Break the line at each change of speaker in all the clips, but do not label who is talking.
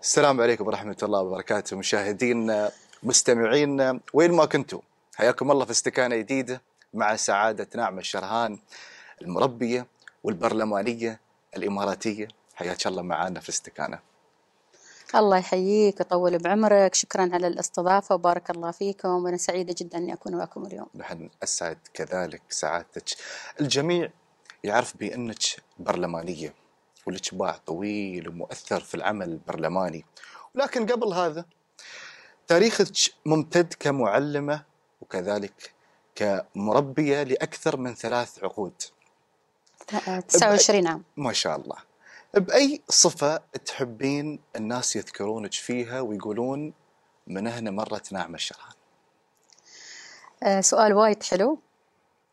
السلام عليكم ورحمة الله وبركاته. مشاهدين مستمعين وين ما كنتوا. حياكم الله في استكانة جديدة مع سعادة نعمة الشرهان المربية والبرلمانية الإماراتية. حياك الله معنا في استكانة.
الله يحييك ويطول بعمرك. شكرا على الاستضافة وبارك الله فيكم. وأنا سعيدة جدا أني أكون معكم اليوم.
نحن أسعد كذلك سعادتك. الجميع يعرف بأنك برلمانية. ولك باع طويل ومؤثر في العمل البرلماني. ولكن قبل هذا تاريخك ممتد كمعلمة وكذلك كمربية لأكثر من ثلاث عقود.
29 عام.
ما شاء الله. بأي صفة تحبين الناس يذكرونك فيها ويقولون من هنا مرت نعمة الشرهان
آه، سؤال وايد حلو.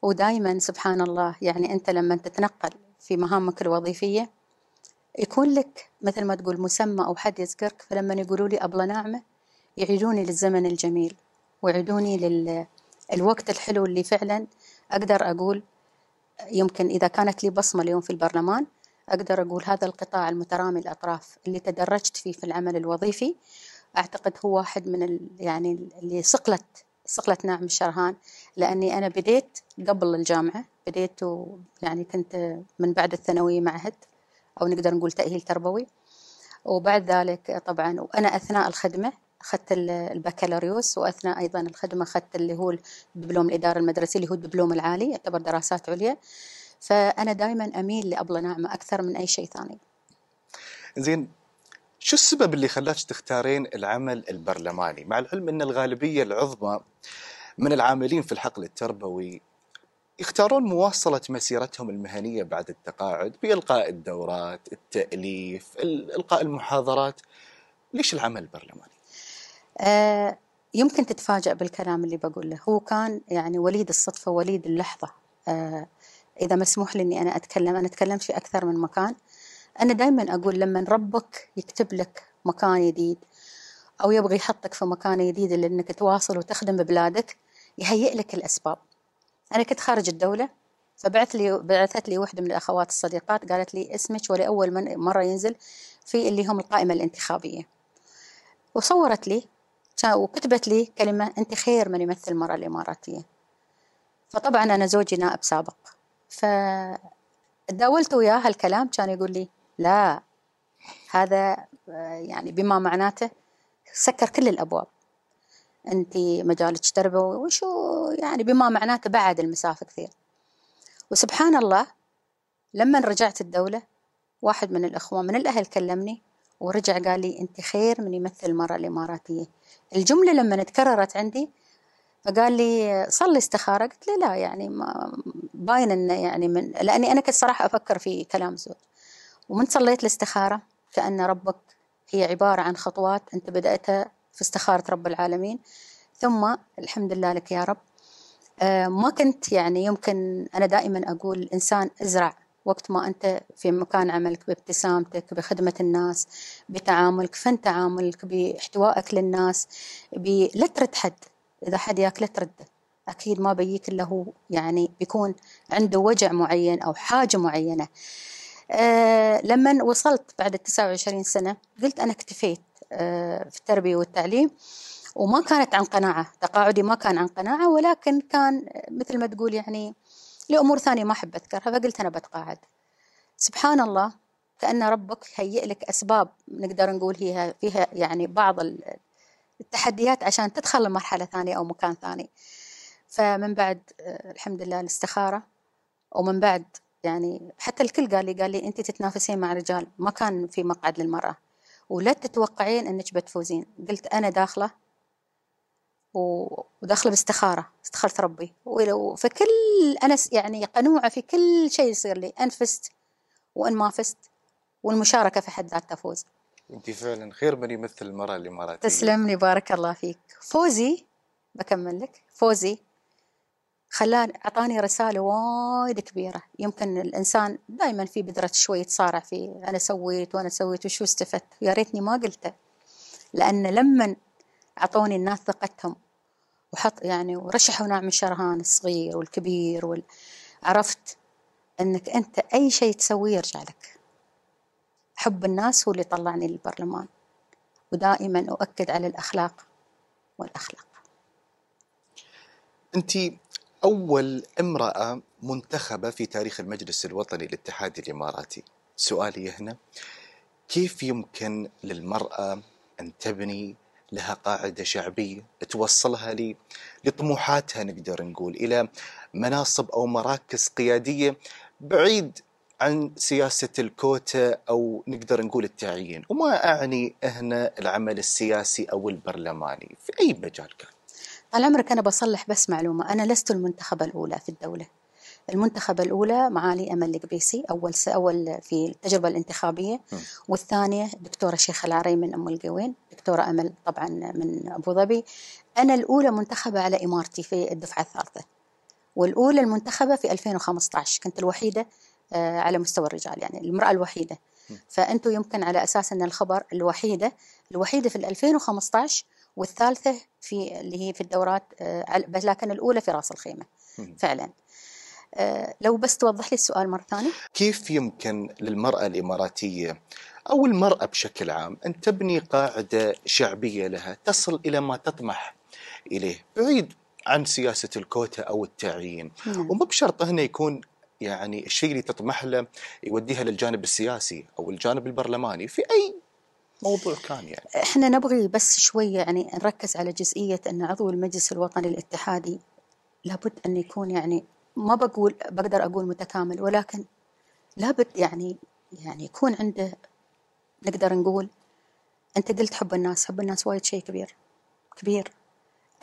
ودائما سبحان الله يعني أنت لما تتنقل في مهامك الوظيفية يكون لك مثل ما تقول مسمى أو حد يذكرك فلما يقولوا لي أبلة ناعمة يعيدوني للزمن الجميل ويعيدوني للوقت الحلو اللي فعلا أقدر أقول يمكن إذا كانت لي بصمة اليوم في البرلمان أقدر أقول هذا القطاع المترامي الأطراف اللي تدرجت فيه في العمل الوظيفي أعتقد هو واحد من ال يعني اللي صقلت صقلت نعم الشرهان لأني أنا بديت قبل الجامعة بديت يعني كنت من بعد الثانوية معهد. أو نقدر نقول تأهيل تربوي. وبعد ذلك طبعا وأنا أثناء الخدمة أخذت البكالوريوس وأثناء أيضا الخدمة أخذت اللي هو الدبلوم الإدارة المدرسي اللي هو الدبلوم العالي يعتبر دراسات عليا. فأنا دائما أميل لأبلة ناعمة أكثر من أي شيء ثاني.
زين شو السبب اللي خلاك تختارين العمل البرلماني؟ مع العلم أن الغالبية العظمى من العاملين في الحقل التربوي يختارون مواصلة مسيرتهم المهنية بعد التقاعد بإلقاء الدورات التأليف إلقاء المحاضرات. ليش العمل البرلماني؟
آه يمكن تتفاجأ بالكلام اللي بقوله هو كان يعني وليد الصدفة وليد اللحظة. آه إذا مسموح لي إني أنا أتكلم أنا تكلمت في أكثر من مكان. أنا دائما أقول لما ربك يكتب لك مكان جديد أو يبغى يحطك في مكان جديد لأنك تواصل وتخدم ببلادك يهيئ لك الأسباب. أنا كنت خارج الدولة فبعث لي بعثت لي واحدة من الأخوات الصديقات قالت لي اسمك ولأول من مرة ينزل في اللي هم القائمة الانتخابية. وصورت لي وكتبت لي كلمة أنت خير من يمثل المرأة الإماراتية. فطبعا أنا زوجي نائب سابق. فداولت وياه هالكلام كان يقول لي لا هذا يعني بما معناته سكر كل الأبواب. أنت مجالك تربوي وشو يعني بما معناته بعد المسافة كثير. وسبحان الله لما رجعت الدولة واحد من الأخوة من الأهل كلمني ورجع قال لي أنت خير من يمثل المرأة الإماراتية. الجملة لما تكررت عندي فقال لي صلي استخارة. قلت له لا يعني ما باين انه يعني من لأني أنا كنت صراحة أفكر في كلام زوج ومن صليت الاستخارة كأن ربك هي عبارة عن خطوات أنت بدأتها في استخارة رب العالمين. ثم الحمد لله لك يا رب. آه ما كنت يعني يمكن أنا دائما أقول الانسان أزرع وقت ما أنت في مكان عملك بابتسامتك بخدمة الناس بتعاملك فن تعاملك باحتوائك للناس لا ترد حد. إذا حد ياكله ترده أكيد ما بيجيك إلا هو يعني بيكون عنده وجع معين أو حاجة معينة. أه لما وصلت بعد التسعة وعشرين سنة قلت أنا اكتفيت. في التربية والتعليم وما كانت عن قناعة تقاعدي ما كان عن قناعة ولكن كان مثل ما تقول يعني لأمور ثانية ما أحب أذكرها فقلت أنا بتقاعد. سبحان الله كأن ربك هيئ لك أسباب نقدر نقول هي فيها يعني بعض التحديات عشان تدخل لمرحلة ثانية أو مكان ثاني. فمن بعد آه، الحمد لله الاستخارة ومن بعد يعني حتى الكل قال لي قال لي أنت تتنافسين مع رجال ما كان في مقعد للمرأة. ولا تتوقعين أنك بتفوزين. قلت أنا داخلة وداخلة باستخارة استخرت ربي. فكل أنا يعني قنوعة في كل شيء يصير لي. أن فزت وإن ما فزت والمشاركة في حد ذاتها فوز.
انت فعلا خير من يمثل المرأة الاماراتيه
تسلم لي بارك الله فيك. فوزي بكمل لك فوزي. خلاني أعطاني رسالة وايد كبيرة. يمكن الإنسان دائما في بذرة شوي يتصارع في أنا سويت وأنا سويت وشو استفدت. يا ريتني ما قلته. لأن لما أعطوني الناس ثقتهم وحط يعني ورشحوا نعم الشرهان الصغير والكبير وال... عرفت إنك أنت أي شيء تسويه يرجع لك. حب الناس هو اللي طلعني للبرلمان. ودائما أؤكد على الأخلاق والأخلاق.
أنت أول امرأة منتخبة في تاريخ المجلس الوطني الاتحادي الإماراتي. سؤالي هنا كيف يمكن للمرأة أن تبني لها قاعدة شعبية توصلها لي؟ لطموحاتها نقدر نقول إلى مناصب أو مراكز قيادية بعيد عن سياسة الكوتا أو نقدر نقول التعيين. وما أعني هنا العمل السياسي أو البرلماني في أي مجال كان.
طال عمرك أنا بصلح بس معلومة أنا لست المنتخبة الأولى في الدولة. المنتخبة الأولى معالي أمل القبيسي أول أول في التجربة الانتخابية. والثانية دكتورة شيخ العري من أم القوين دكتورة أمل طبعا من أبو ظبي. أنا الأولى منتخبة على إمارتي في الدفعة الثالثة. والأولى المنتخبة في 2015 كنت الوحيدة آه، على مستوى الرجال يعني المرأة الوحيدة. فأنتم يمكن على أساس أن الخبر الوحيدة الوحيدة في 2015 والثالثة في اللي هي في الدورات آه، بس لكن الأولى في رأس الخيمة فعلا. آه، لو بس توضح لي السؤال مرة ثانية.
كيف يمكن للمرأة الإماراتية أو المرأة بشكل عام أن تبني قاعدة شعبية لها تصل إلى ما تطمح إليه بعيد عن سياسة الكوتا أو التعيين؟ نعم. ومو بشرط هنا يكون يعني الشيء اللي تطمح له يوديها للجانب السياسي أو الجانب البرلماني في أي موضوع كان يعني.
إحنا نبغي بس شوية يعني نركز على جزئية أن عضو المجلس الوطني الاتحادي لابد أن يكون يعني ما بقول بقدر أقول متكامل ولكن لابد يعني يعني يكون عنده نقدر نقول أنت قلت حب الناس حب الناس وايد شيء كبير كبير.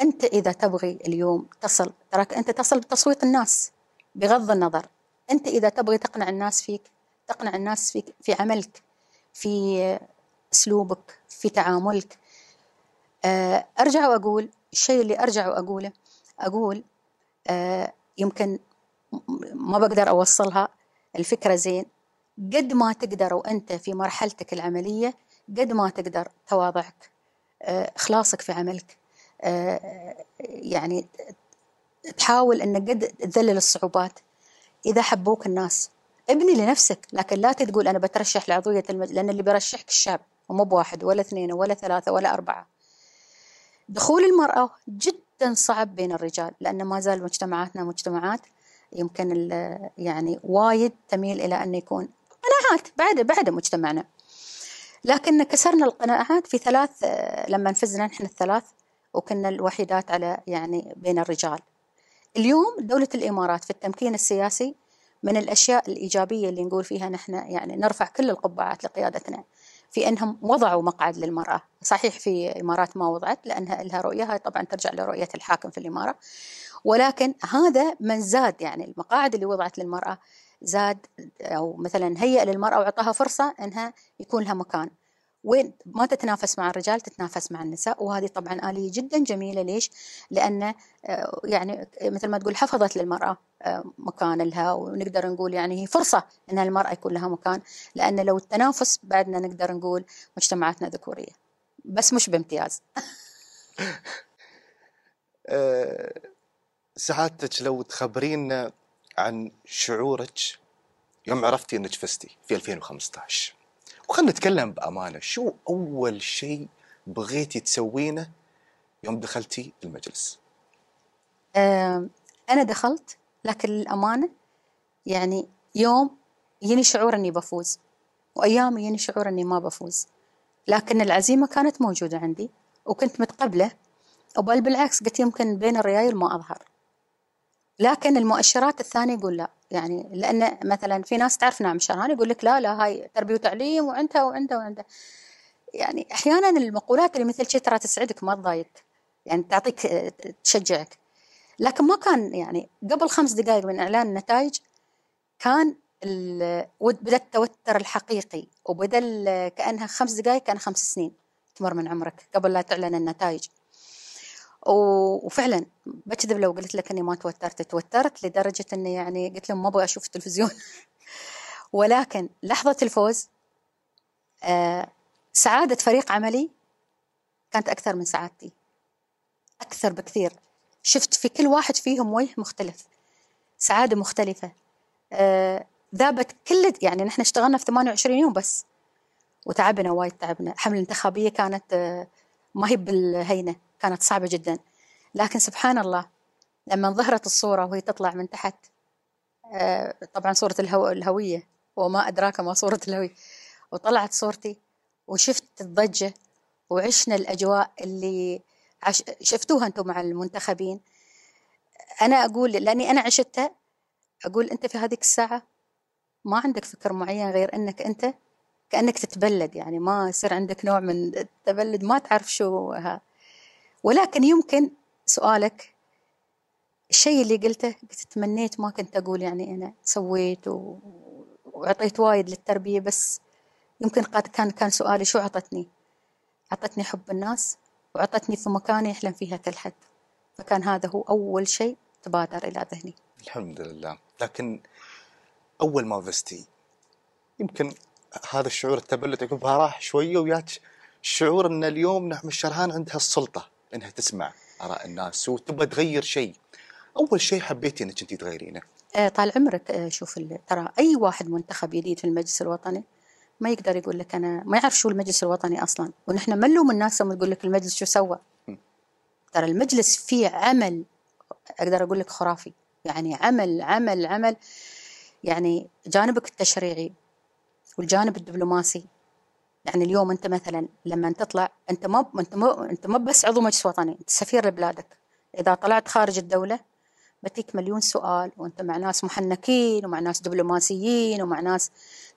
أنت إذا تبغي اليوم تصل تراك أنت تصل بتصويت الناس بغض النظر. أنت إذا تبغي تقنع الناس فيك تقنع الناس فيك في عملك في أسلوبك في تعاملك. آه، أرجع وأقول الشيء اللي أرجع وأقوله أقول آه، يمكن ما بقدر أوصلها. الفكرة زين. قد ما تقدر وأنت في مرحلتك العملية قد ما تقدر تواضعك آه، إخلاصك في عملك. يعني تحاول انك قد تذلل الصعوبات. إذا حبوك الناس ابني لنفسك لكن لا تقول أنا بترشح لعضوية المجلس لأن اللي بيرشحك الشعب ومو بواحد ولا اثنين ولا ثلاثة ولا أربعة. دخول المرأة جدا صعب بين الرجال لأن ما زال مجتمعاتنا مجتمعات يمكن يعني وايد تميل إلى أن يكون قناعات بعد بعد مجتمعنا. لكن كسرنا القناعات في ثلاث لما نفزنا نحن الثلاث وكنا الوحيدات على يعني بين الرجال. اليوم دولة الإمارات في التمكين السياسي من الأشياء الإيجابية اللي نقول فيها نحن يعني نرفع كل القبعات لقيادتنا. في أنهم وضعوا مقعد للمرأة. صحيح في إمارات ما وضعت لأنها لها رؤية طبعا ترجع لرؤية الحاكم في الإمارة. ولكن هذا من زاد يعني المقاعد اللي وضعت للمرأة زاد أو مثلا هيئ للمرأة وأعطاها فرصة أنها يكون لها مكان. وين؟ ما تتنافس مع الرجال تتنافس مع النساء. وهذه طبعا آلية جدا جميلة. ليش؟ لأن آه، يعني مثل ما تقول حفظت للمرأة آه، مكان لها. ونقدر نقول يعني هي فرصة أن المرأة يكون لها مكان. لأن لو التنافس بعدنا نقدر نقول مجتمعاتنا ذكورية. بس مش بامتياز.
آه، سعادتك لو تخبرينا عن شعورك يوم عرفتي إنك فزتي في 2015 وخلنا نتكلم بأمانة. شو أول شيء بغيتي تسوينه يوم دخلتي المجلس؟
أنا دخلت لكن للأمانة يعني يوم يجيني شعور إني بفوز وأيام يجيني شعور إني ما بفوز. لكن العزيمة كانت موجودة عندي وكنت متقبلة وبل بالعكس قلت يمكن بين الريايل ما أظهر. لكن المؤشرات الثانية يقول لا. يعني لأن مثلا في ناس تعرف نعم شرهان يقول لك لا لا هاي تربية وتعليم وعندها وعندها وعندها يعني أحيانا المقولات اللي مثل ترى تسعدك ما تضايقك يعني تعطيك تشجعك. لكن ما كان يعني قبل خمس دقائق من إعلان النتائج كان بدا التوتر الحقيقي وبدل كأنها خمس دقائق كان خمس سنين تمر من عمرك قبل لا تعلن النتائج. وفعلا بكذب لو قلت لك إني ما توترت توترت لدرجة إني يعني قلت لهم ما أبغى أشوف التلفزيون. ولكن لحظة الفوز آه سعادة فريق عملي كانت أكثر من سعادتي. أكثر بكثير. شفت في كل واحد فيهم وجه مختلف سعادة مختلفة آه ذابت كل يعني نحن اشتغلنا في 28 يوم بس وتعبنا وايد تعبنا. الحملة الانتخابية كانت آه، ما هي بالهينة. كانت صعبة جدا. لكن سبحان الله لما ظهرت الصورة وهي تطلع من تحت آه، طبعا صورة الهو... الهوية وما أدراك ما صورة الهوية. وطلعت صورتي وشفت الضجة وعشنا الأجواء اللي عش... شفتوها أنتم مع المنتخبين. أنا أقول لأني أنا عشتها أقول أنت في هذيك الساعة ما عندك فكر معين غير أنك أنت كأنك تتبلد. يعني ما يصير عندك نوع من التبلد ما تعرف شو ها ولكن يمكن سؤالك الشيء اللي قلته قلت تمنيت ما كنت أقول يعني أنا سويت و... وعطيت وايد للتربية بس يمكن قد كان كان سؤالي شو عطتني عطتني حب الناس وعطتني في مكان يحلم فيها كل حد فكان هذا هو أول شيء تبادر إلى ذهني.
الحمد لله. لكن أول ما فزتي يمكن هذا الشعور التبلد عقبها راح شوية وياك شعور أن اليوم نعم الشرهان عندها السلطة. أنها تسمع آراء الناس وتبغى تغير شيء. أول شيء حبيتي أنك أنت تغيرينه.
آه، طال عمرك آه، شوف ترى أي واحد منتخب جديد في المجلس الوطني ما يقدر يقول لك أنا ما يعرف شو المجلس الوطني أصلا. ونحن ملوم الناس لما تقول لك المجلس شو سوى. ترى المجلس فيه عمل أقدر أقول لك خرافي. يعني عمل عمل عمل. يعني جانبك التشريعي والجانب الدبلوماسي. يعني اليوم أنت مثلا لما تطلع أنت ما أنت ما أنت ما بس عضو مجلس وطني أنت سفير لبلادك. إذا طلعت خارج الدولة بتيك مليون سؤال وأنت مع ناس محنكين ومع ناس دبلوماسيين ومع ناس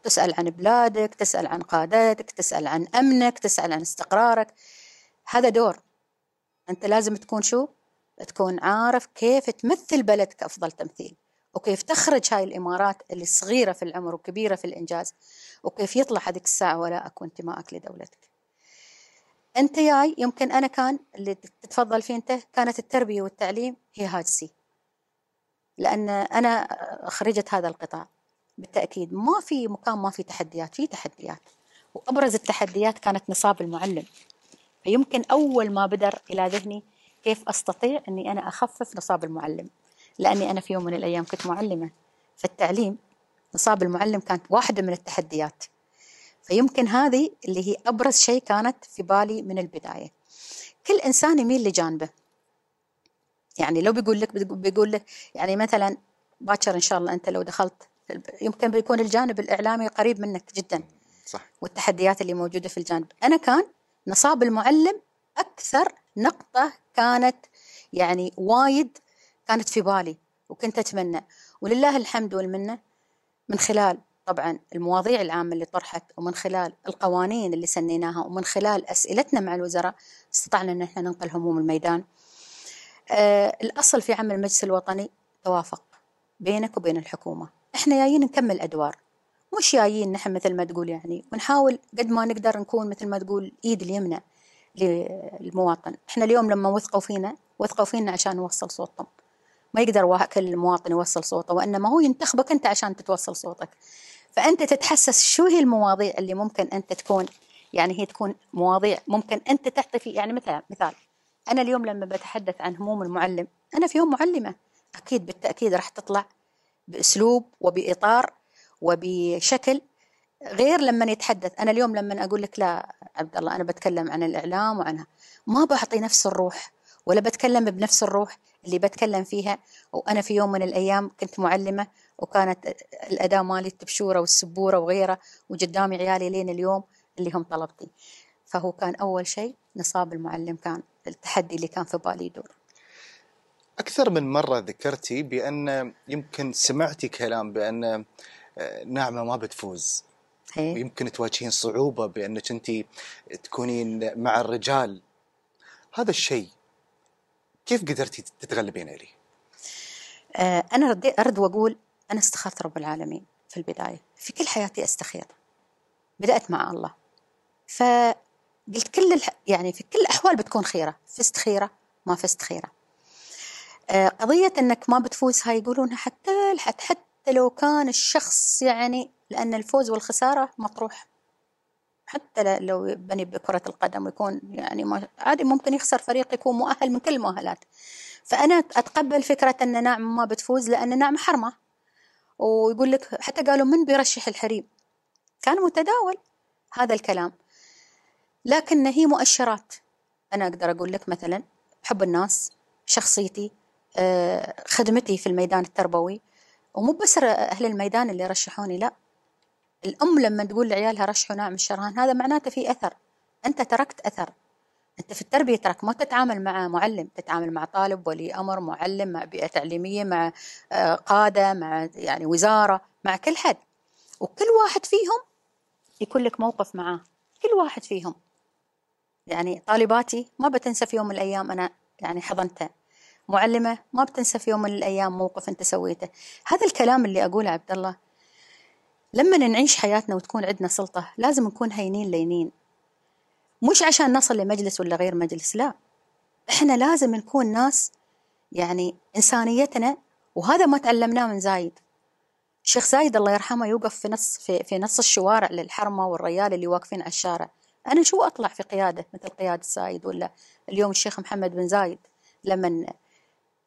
تسأل عن بلادك تسأل عن قادتك تسأل عن أمنك تسأل عن استقرارك. هذا دور. أنت لازم تكون شو؟ تكون عارف كيف تمثل بلدك أفضل تمثيل وكيف تخرج هاي الإمارات اللي صغيرة في العمر وكبيرة في الإنجاز. وكيف يطلع هذيك الساعة ولاءك وانتمائك لدولتك أنت جاي يمكن أنا كان اللي تتفضل فيه أنت كانت التربية والتعليم هي هاجسي لأن أنا خريجه هذا القطاع. بالتأكيد ما في مكان ما في تحديات في تحديات. وأبرز التحديات كانت نصاب المعلم. فيمكن أول ما بدر إلى ذهني كيف أستطيع إني أنا أخفف نصاب المعلم. لأني أنا في يوم من الأيام كنت معلمة. في التعليم نصاب المعلم كانت واحدة من التحديات. فيمكن هذه اللي هي أبرز شيء كانت في بالي من البداية. كل إنسان يميل لجانبه. يعني لو بيقول لك بيقول لك يعني مثلا باكر إن شاء الله أنت لو دخلت يمكن بيكون الجانب الإعلامي قريب منك جدا.
صح.
والتحديات اللي موجودة في الجانب. أنا كان نصاب المعلم أكثر نقطة كانت يعني وايد كانت في بالي وكنت أتمنى. ولله الحمد والمنة من خلال طبعا المواضيع العامة اللي طرحت ومن خلال القوانين اللي سنيناها ومن خلال أسئلتنا مع الوزراء استطعنا إن إحنا ننقل هموم الميدان. آه الأصل في عمل المجلس الوطني توافق بينك وبين الحكومة، إحنا جايين نكمل أدوار مش جايين نحن مثل ما تقول يعني ونحاول قد ما نقدر نكون مثل ما تقول إيد اليمنى للمواطن، إحنا اليوم لما وثقوا فينا وثقوا فينا عشان نوصل صوتهم. ما يقدر كل مواطن يوصل صوته وإنما هو ينتخبك أنت عشان تتوصل صوتك. فأنت تتحسس شو هي المواضيع اللي ممكن أنت تكون يعني هي تكون مواضيع ممكن أنت تعطي في يعني مثلا مثال أنا اليوم لما بتحدث عن هموم المعلم أنا في يوم معلمة أكيد بالتأكيد راح تطلع بأسلوب وبإطار وبشكل غير لما يتحدث أنا اليوم لما أقول لك لا عبد الله أنا بتكلم عن الإعلام وعنها ما بعطي نفس الروح ولا بتكلم بنفس الروح اللي بتكلم فيها وأنا في يوم من الأيام كنت معلمة وكانت الاداء مالي التبشورة والسبورة وغيره وقدامي عيالي لين اليوم اللي هم طلبتي. فهو كان أول شيء نصاب المعلم كان التحدي اللي كان في بالي يدور.
أكثر من مرة ذكرتي بأن يمكن سمعتي كلام بأن آه، نعمة ما بتفوز.
هي.
ويمكن تواجهين صعوبة بأنك أنت تكونين مع الرجال. هذا الشيء كيف قدرتي تتغلبين عليه؟
آه، أنا ردي أرد وأقول أنا استخرت رب العالمين في البداية. في كل حياتي أستخير. بدأت مع الله. فقلت كل الح... يعني في كل الأحوال بتكون خيرة. فزت خيرة ما فزت خيرة. آه، قضية أنك ما بتفوز هاي يقولون حتى حتى حتى لو كان الشخص يعني لأن الفوز والخسارة مطروح. حتى لو بني بكرة القدم ويكون يعني عادي ممكن يخسر فريق يكون مؤهل من كل المؤهلات. فأنا أتقبل فكرة أن نعم ما بتفوز لأن نعم حرمة. ويقول لك حتى قالوا من بيرشح الحريم؟ كان متداول هذا الكلام. لكن هي مؤشرات. أنا أقدر أقول لك مثلا حب الناس شخصيتي آه، خدمتي في الميدان التربوي. ومو بس أهل الميدان اللي رشحوني لا. الأم لما تقول لعيالها رشحوا ناعم الشرهان هذا معناته في أثر. أنت تركت أثر. أنت في التربية ترك ما تتعامل مع معلم تتعامل مع طالب ولي أمر معلم مع بيئة تعليمية مع آه، قادة مع يعني وزارة مع كل حد. وكل واحد فيهم يكون لك موقف معاه. كل واحد فيهم. يعني طالباتي ما بتنسى في يوم من الأيام أنا يعني حضنتها. معلمة ما بتنسى في يوم من الأيام موقف أنت سويته. هذا الكلام اللي أقوله عبد الله لما نعيش حياتنا وتكون عندنا سلطة لازم نكون هينين لينين. مش عشان نصل لمجلس ولا غير مجلس لا. إحنا لازم نكون ناس يعني إنسانيتنا وهذا ما تعلمناه من زايد. الشيخ زايد الله يرحمه يوقف في نص في, في نص الشوارع للحرمة والريال اللي واقفين على الشارع. أنا شو أطلع في قيادة مثل قيادة زايد ولا اليوم الشيخ محمد بن زايد لما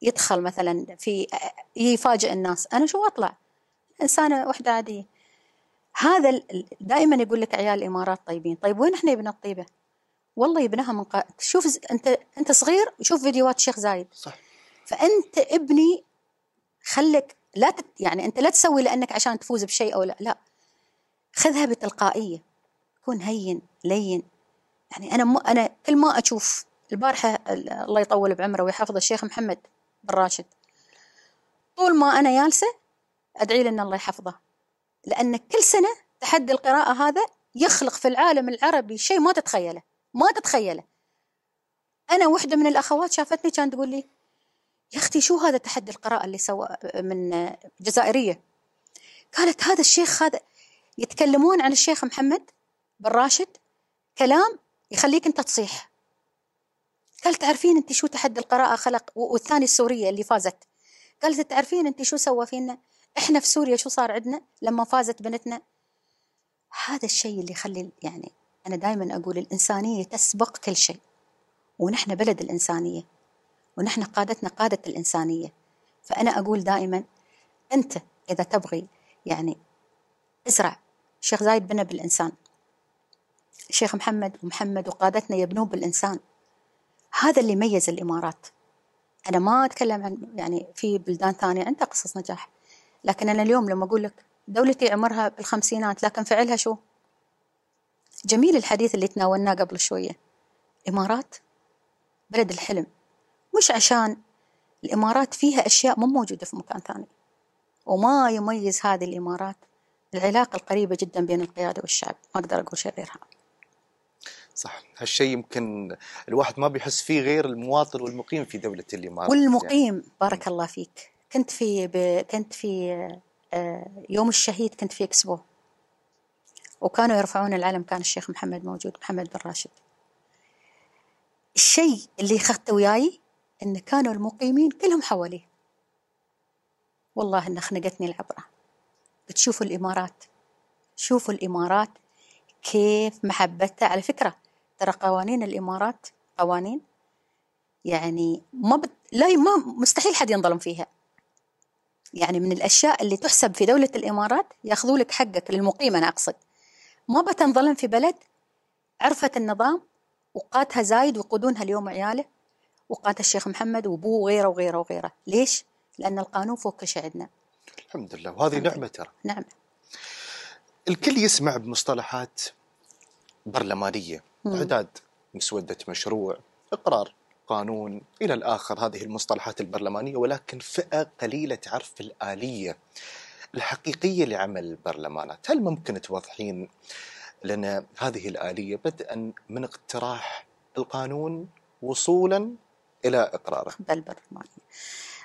يدخل مثلا في يفاجئ الناس؟ أنا شو أطلع؟ إنسانة وحدة عادية. هذا دائما يقول لك عيال الإمارات طيبين. طيب وين إحنا ابن الطيبة؟ والله يبناها من قا... شوف أنت أنت صغير شوف فيديوهات الشيخ زايد.
صح.
فأنت ابني خلك لا تت... يعني أنت لا تسوي لأنك عشان تفوز بشيء أو لا. لا. خذها بتلقائية. كن هين لين. يعني أنا م... أنا كل ما أشوف البارحة الله يطول بعمره ويحفظ الشيخ محمد بن راشد طول ما أنا جالسة أدعي له أن الله يحفظه. لأن كل سنة تحدي القراءة هذا يخلق في العالم العربي شيء ما تتخيله ما تتخيله. أنا وحدة من الأخوات شافتني كانت تقول لي يا أختي شو هذا تحدي القراءة اللي سوى من جزائرية؟ قالت هذا الشيخ هذا يتكلمون عن الشيخ محمد بن راشد كلام يخليك أنت تصيح. قالت تعرفين أنت شو تحدي القراءة خلق؟ والثاني السورية اللي فازت. قالت تعرفين أنت شو سوى فينا؟ إحنا في سوريا شو صار عندنا؟ لما فازت بنتنا هذا الشيء اللي يخلي يعني أنا دائما أقول الإنسانية تسبق كل شيء. ونحن بلد الإنسانية ونحن قادتنا قادة الإنسانية. فأنا أقول دائما أنت إذا تبغي يعني ازرع الشيخ زايد بنى بالإنسان الشيخ محمد ومحمد وقادتنا يبنون بالإنسان هذا اللي يميز الإمارات. أنا ما أتكلم عن يعني في بلدان ثانية عندها قصص نجاح. لكن أنا اليوم لما أقول لك دولتي عمرها بالخمسينات لكن فعلها شو؟ جميل الحديث اللي تناولناه قبل شوية. الإمارات بلد الحلم. مش عشان الإمارات فيها أشياء مو موجودة في مكان ثاني. وما يميز هذه الإمارات العلاقة القريبة جدا بين القيادة والشعب. ما أقدر أقول شيء غيرها.
صح. هالشيء يمكن الواحد ما بيحس فيه غير المواطن والمقيم في دولة الإمارات.
والمقيم. يعني. بارك الله فيك. كنت في ب... كنت في آه، يوم الشهيد كنت في إكسبو. وكانوا يرفعون العلم كان الشيخ محمد موجود محمد بن راشد. الشيء اللي أخذته وياي إن كانوا المقيمين كلهم حواليه. والله إن خنقتني العبرة. بتشوفوا الإمارات. شوفوا الإمارات كيف محبتها. على فكرة ترى قوانين الإمارات قوانين يعني ما بت... لا ما مستحيل حد ينظلم فيها. يعني من الأشياء اللي تحسب في دولة الإمارات ياخذوا لك حقك للمقيم أنا أقصد. ما بتنظلم في بلد عرفت النظام وقاتها زايد ويقودونها اليوم عياله وقاتها الشيخ محمد وأبوه وغيره وغيره وغيره. ليش؟ لأن القانون فوق كل شيء عندنا.
الحمد لله وهذه نعمة ترى.
نعمه
الكل يسمع بمصطلحات برلمانية اعداد مسودة مشروع إقرار. قانون إلى الآخر هذه المصطلحات البرلمانية ولكن فئة قليلة تعرف الآلية الحقيقية لعمل البرلمانات، هل ممكن توضحين لنا هذه الآلية بدءا من اقتراح القانون وصولا إلى إقراره؟
بالبرلمانيه.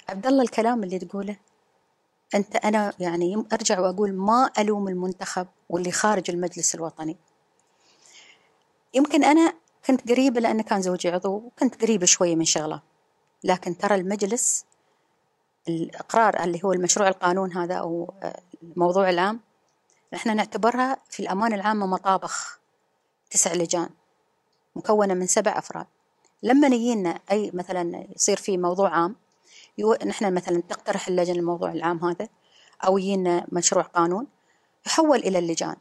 عبد الله الكلام اللي تقوله أنت أنا يعني أرجع وأقول ما ألوم المنتخب واللي خارج المجلس الوطني. يمكن أنا كنت قريبة لأن كان زوجي عضو وكنت قريبة شوية من شغلة لكن ترى المجلس الإقرار اللي هو المشروع القانون هذا أو الموضوع العام نحن نعتبرها في الأمانة العامة مطابخ تسع لجان مكونة من سبع أفراد لما يجينا أي مثلا يصير في موضوع عام. نحن مثلا تقترح اللجنة الموضوع العام هذا أو يجينا مشروع قانون يحول إلى اللجان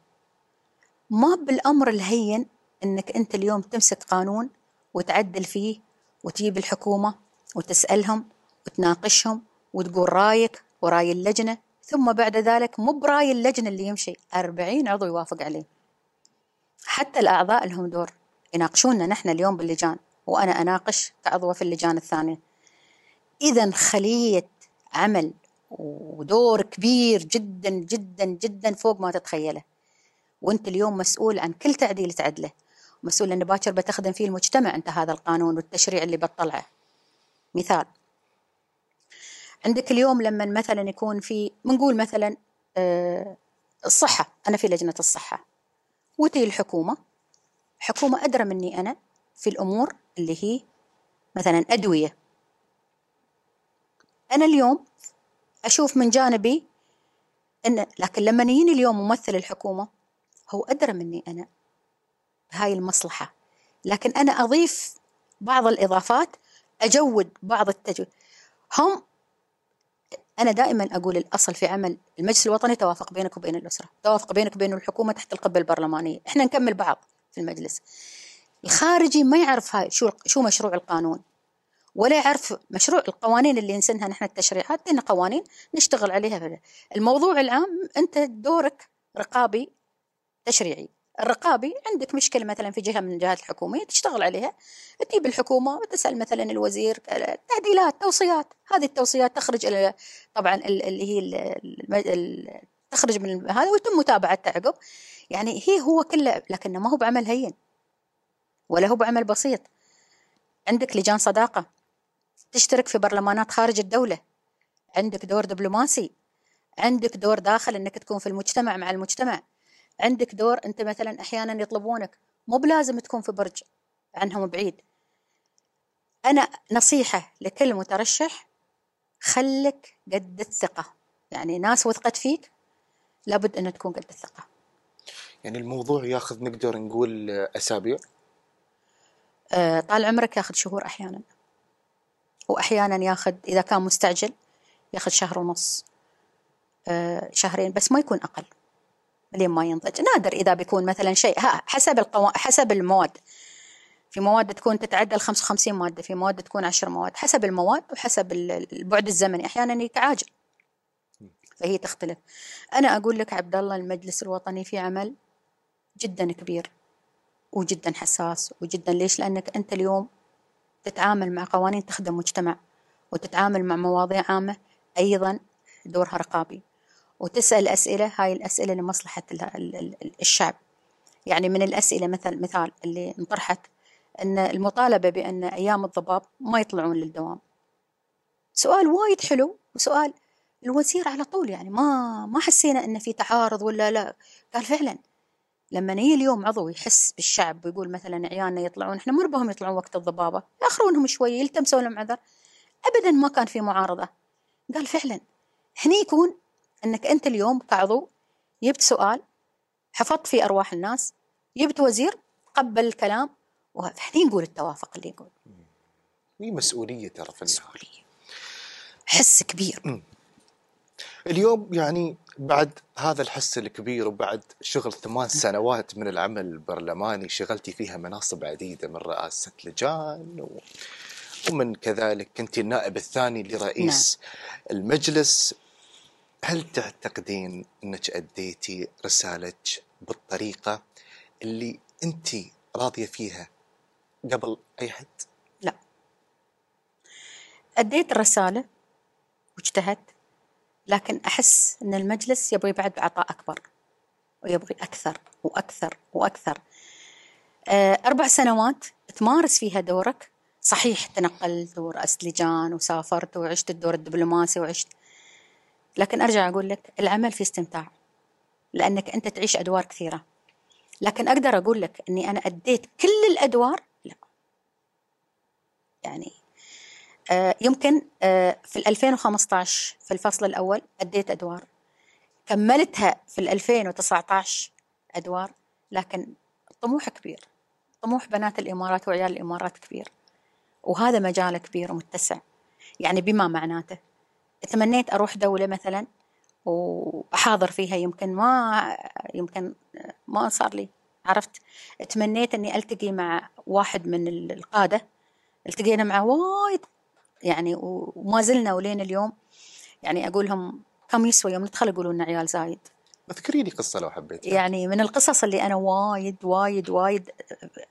ما بالأمر الهين أنك أنت اليوم تمسك قانون وتعدل فيه وتجيب الحكومة وتسألهم وتناقشهم وتقول رأيك وراي اللجنة ثم بعد ذلك مو برأي اللجنة اللي يمشي. أربعين عضو يوافق عليه. حتى الأعضاء لهم دور. يناقشونا نحن اليوم باللجان وأنا أناقش كعضوة في اللجان الثانية. إذا خلية عمل ودور كبير جدا جدا جدا فوق ما تتخيله. وأنت اليوم مسؤول عن كل تعديل تعدله. مسؤول ان باكر بتخدم فيه المجتمع أنت هذا القانون والتشريع اللي بتطلعه. مثال. عندك اليوم لما مثلا يكون في بنقول مثلا آه، الصحة. أنا في لجنة الصحة. وتي الحكومة. حكومة أدرى مني أنا في الأمور اللي هي مثلا أدوية. أنا اليوم أشوف من جانبي أن لكن لما يجيني اليوم ممثل الحكومة هو أدرى مني أنا بهاي المصلحة. لكن أنا أضيف بعض الإضافات أجود بعض التجويد هم أنا دائما أقول الأصل في عمل المجلس الوطني توافق بينك وبين الأسرة توافق بينك وبين الحكومة تحت القبة البرلمانية. إحنا نكمل بعض في المجلس. الخارجي ما يعرف هاي شو شو مشروع القانون ولا يعرف مشروع القوانين اللي نسنها نحن التشريعات. لنا قوانين نشتغل عليها. الموضوع العام أنت دورك رقابي تشريعي. الرقابي عندك مشكلة مثلا في جهة من الجهات الحكومية تشتغل عليها تجيب الحكومة وتسأل مثلا الوزير تعديلات توصيات هذه التوصيات تخرج إلى طبعا اللي هي تخرج من هذا ويتم متابعتها عقب يعني هي هو كله لكنه ما هو بعمل هين ولا هو بعمل بسيط. عندك لجان صداقة تشترك في برلمانات خارج الدولة. عندك دور دبلوماسي. عندك دور داخل إنك تكون في المجتمع مع المجتمع. عندك دور انت مثلا أحيانا يطلبونك. مو بلازم تكون في برج عنهم بعيد. أنا نصيحة لكل مترشح خلك قد الثقة. يعني ناس وثقت فيك لابد أن تكون قد الثقة.
يعني الموضوع ياخذ نقدر نقول أسابيع؟
آه طال عمرك ياخذ شهور أحيانا. واحيانا ياخذ إذا كان مستعجل ياخذ شهر ونص. آه شهرين بس ما يكون أقل. لين ما ينضج. نادر إذا بيكون مثلا شيء حسب القو... حسب المواد. في مواد تكون تتعدى ال 55 مادة في مواد تكون 10 مواد. حسب المواد وحسب البعد الزمني. أحيانا يتعاجل فهي تختلف. أنا أقول لك عبد الله المجلس الوطني في عمل جدا كبير وجدا حساس وجدا. ليش؟ لأنك أنت اليوم تتعامل مع قوانين تخدم مجتمع وتتعامل مع مواضيع عامة أيضا دورها رقابي. وتسأل أسئلة هاي الأسئلة لمصلحة الشعب. يعني من الأسئلة مثل مثال اللي انطرحت أن المطالبة بأن أيام الضباب ما يطلعون للدوام. سؤال وايد حلو وسؤال الوزير على طول يعني ما ما حسينا أن في تعارض ولا لا. قال فعلا لما نيجي اليوم عضو يحس بالشعب ويقول مثلا عيالنا يطلعون إحنا ما نبغاهم يطلعون وقت الضبابة يأخرونهم شوي يلتمسوا لهم عذر. أبدا ما كان في معارضة. قال فعلا هني يكون إنك أنت اليوم كعضو جبت سؤال حفظت في أرواح الناس جبت وزير قبل الكلام وهني نقول التوافق اللي يقول.
هي مسؤولية ترى في
مسؤولية. حس كبير.
اليوم يعني بعد هذا الحس الكبير وبعد شغل ثمان سنوات من العمل البرلماني شغلتي فيها مناصب عديدة من رئاسة لجان و... ومن كذلك كنت النائب الثاني لرئيس نعم. المجلس. هل تعتقدين إنك أديتي رسالتك بالطريقة اللي أنت راضية فيها قبل أي حد؟
لا. أديت الرسالة واجتهدت لكن أحس إن المجلس يبغى بعد عطاء أكبر ويبغي أكثر وأكثر وأكثر. آه، أربع سنوات تمارس فيها دورك صحيح تنقلت ورأست لجان وسافرت وعشت الدور الدبلوماسي وعشت لكن أرجع أقول لك العمل فيه استمتاع لأنك أنت تعيش أدوار كثيرة. لكن أقدر أقول لك أني أنا أديت كل الأدوار؟ لا. يعني آه يمكن آه في 2015 في الفصل الأول أديت أدوار. كملتها في 2019 أدوار لكن الطموح كبير. طموح بنات الإمارات وعيال الإمارات كبير. وهذا مجال كبير ومتسع. يعني بما معناته؟ تمنيت أروح دولة مثلا وأحاضر فيها يمكن ما يمكن ما صار لي. عرفت؟ تمنيت إني ألتقي مع واحد من القادة. التقينا معه وايد يعني وما زلنا ولين اليوم. يعني أقول لهم كم يسوى يوم ندخل يقولوا لنا عيال زايد.
اذكري لي قصة لو حبيت
يعني من القصص اللي أنا وايد وايد وايد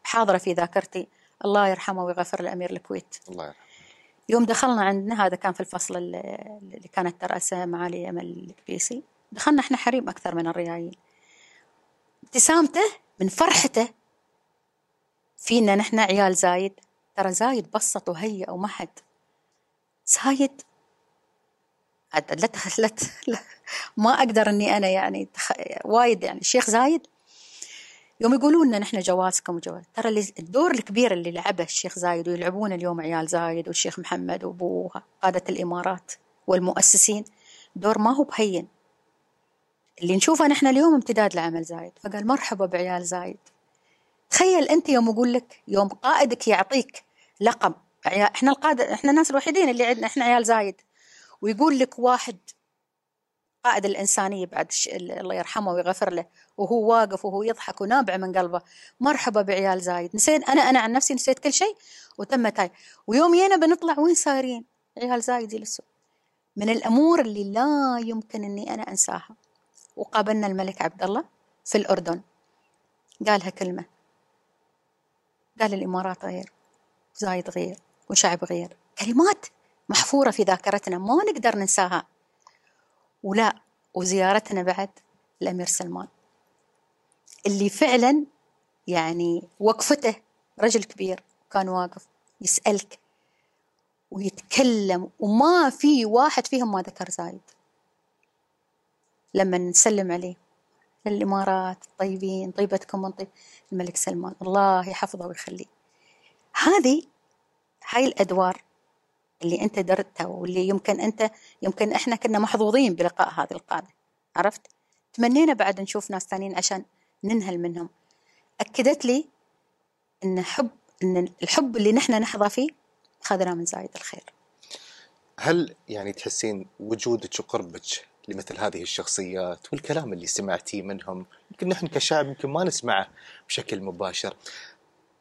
حاضرة في ذاكرتي. الله يرحمه ويغفر لامير الكويت.
الله يرحمه.
يوم دخلنا عندنا هذا كان في الفصل اللي كانت ترأسه معالي امل الكبيسي. دخلنا إحنا حريم أكثر من الريايين. ابتسامته من فرحته فينا نحن عيال زايد. ترى زايد بسط وهيئ ومهد زايد لا تخلت ما أقدر إني أنا يعني. وايد يعني الشيخ زايد يوم يقولون لنا نحن جوازكم وجواز ترى الدور الكبير اللي لعبه الشيخ زايد ويلعبون اليوم عيال زايد والشيخ محمد وابوه قادة الإمارات والمؤسسين دور ما هو بهين. اللي نشوفه نحن اليوم امتداد لعمل زايد. فقال مرحبا بعيال زايد. تخيل أنت يوم أقول لك يوم قائدك يعطيك لقب. إحنا القاده إحنا الناس الوحيدين اللي عندنا إحنا عيال زايد. ويقول لك واحد قائد الإنسانية بعد الله يرحمه ويغفر له وهو واقف وهو يضحك ونابع من قلبه. مرحبا بعيال زايد نسيت أنا أنا عن نفسي نسيت كل شيء وتمت هاي ويوم ينا بنطلع وين صايرين عيال زايد يلسوا. من الأمور اللي لا يمكن أني أنا أنساها. وقابلنا الملك عبد الله في الأردن. قالها كلمة. قال الإمارات غير زايد غير وشعب غير. كلمات محفورة في ذاكرتنا ما نقدر ننساها. ولا وزيارتنا بعد الأمير سلمان. اللي فعلا يعني وقفته رجل كبير كان واقف يسألك ويتكلم وما في واحد فيهم ما ذكر زايد. لما نسلم عليه الإمارات الطيبين طيبتكم من طيب الملك سلمان الله يحفظه ويخليه. هذه هاي الأدوار اللي أنت درتها واللي يمكن أنت يمكن إحنا كنا محظوظين بلقاء هذه القادة. عرفت؟ تمنينا بعد نشوف ناس ثانيين عشان ننهل منهم. أكدت لي أن حب أن الحب اللي نحن نحظى فيه أخذناه من زايد الخير.
هل يعني تحسين وجودك وقربك لمثل هذه الشخصيات والكلام اللي سمعتيه منهم؟ يمكن نحن كشعب يمكن ما نسمعه بشكل مباشر.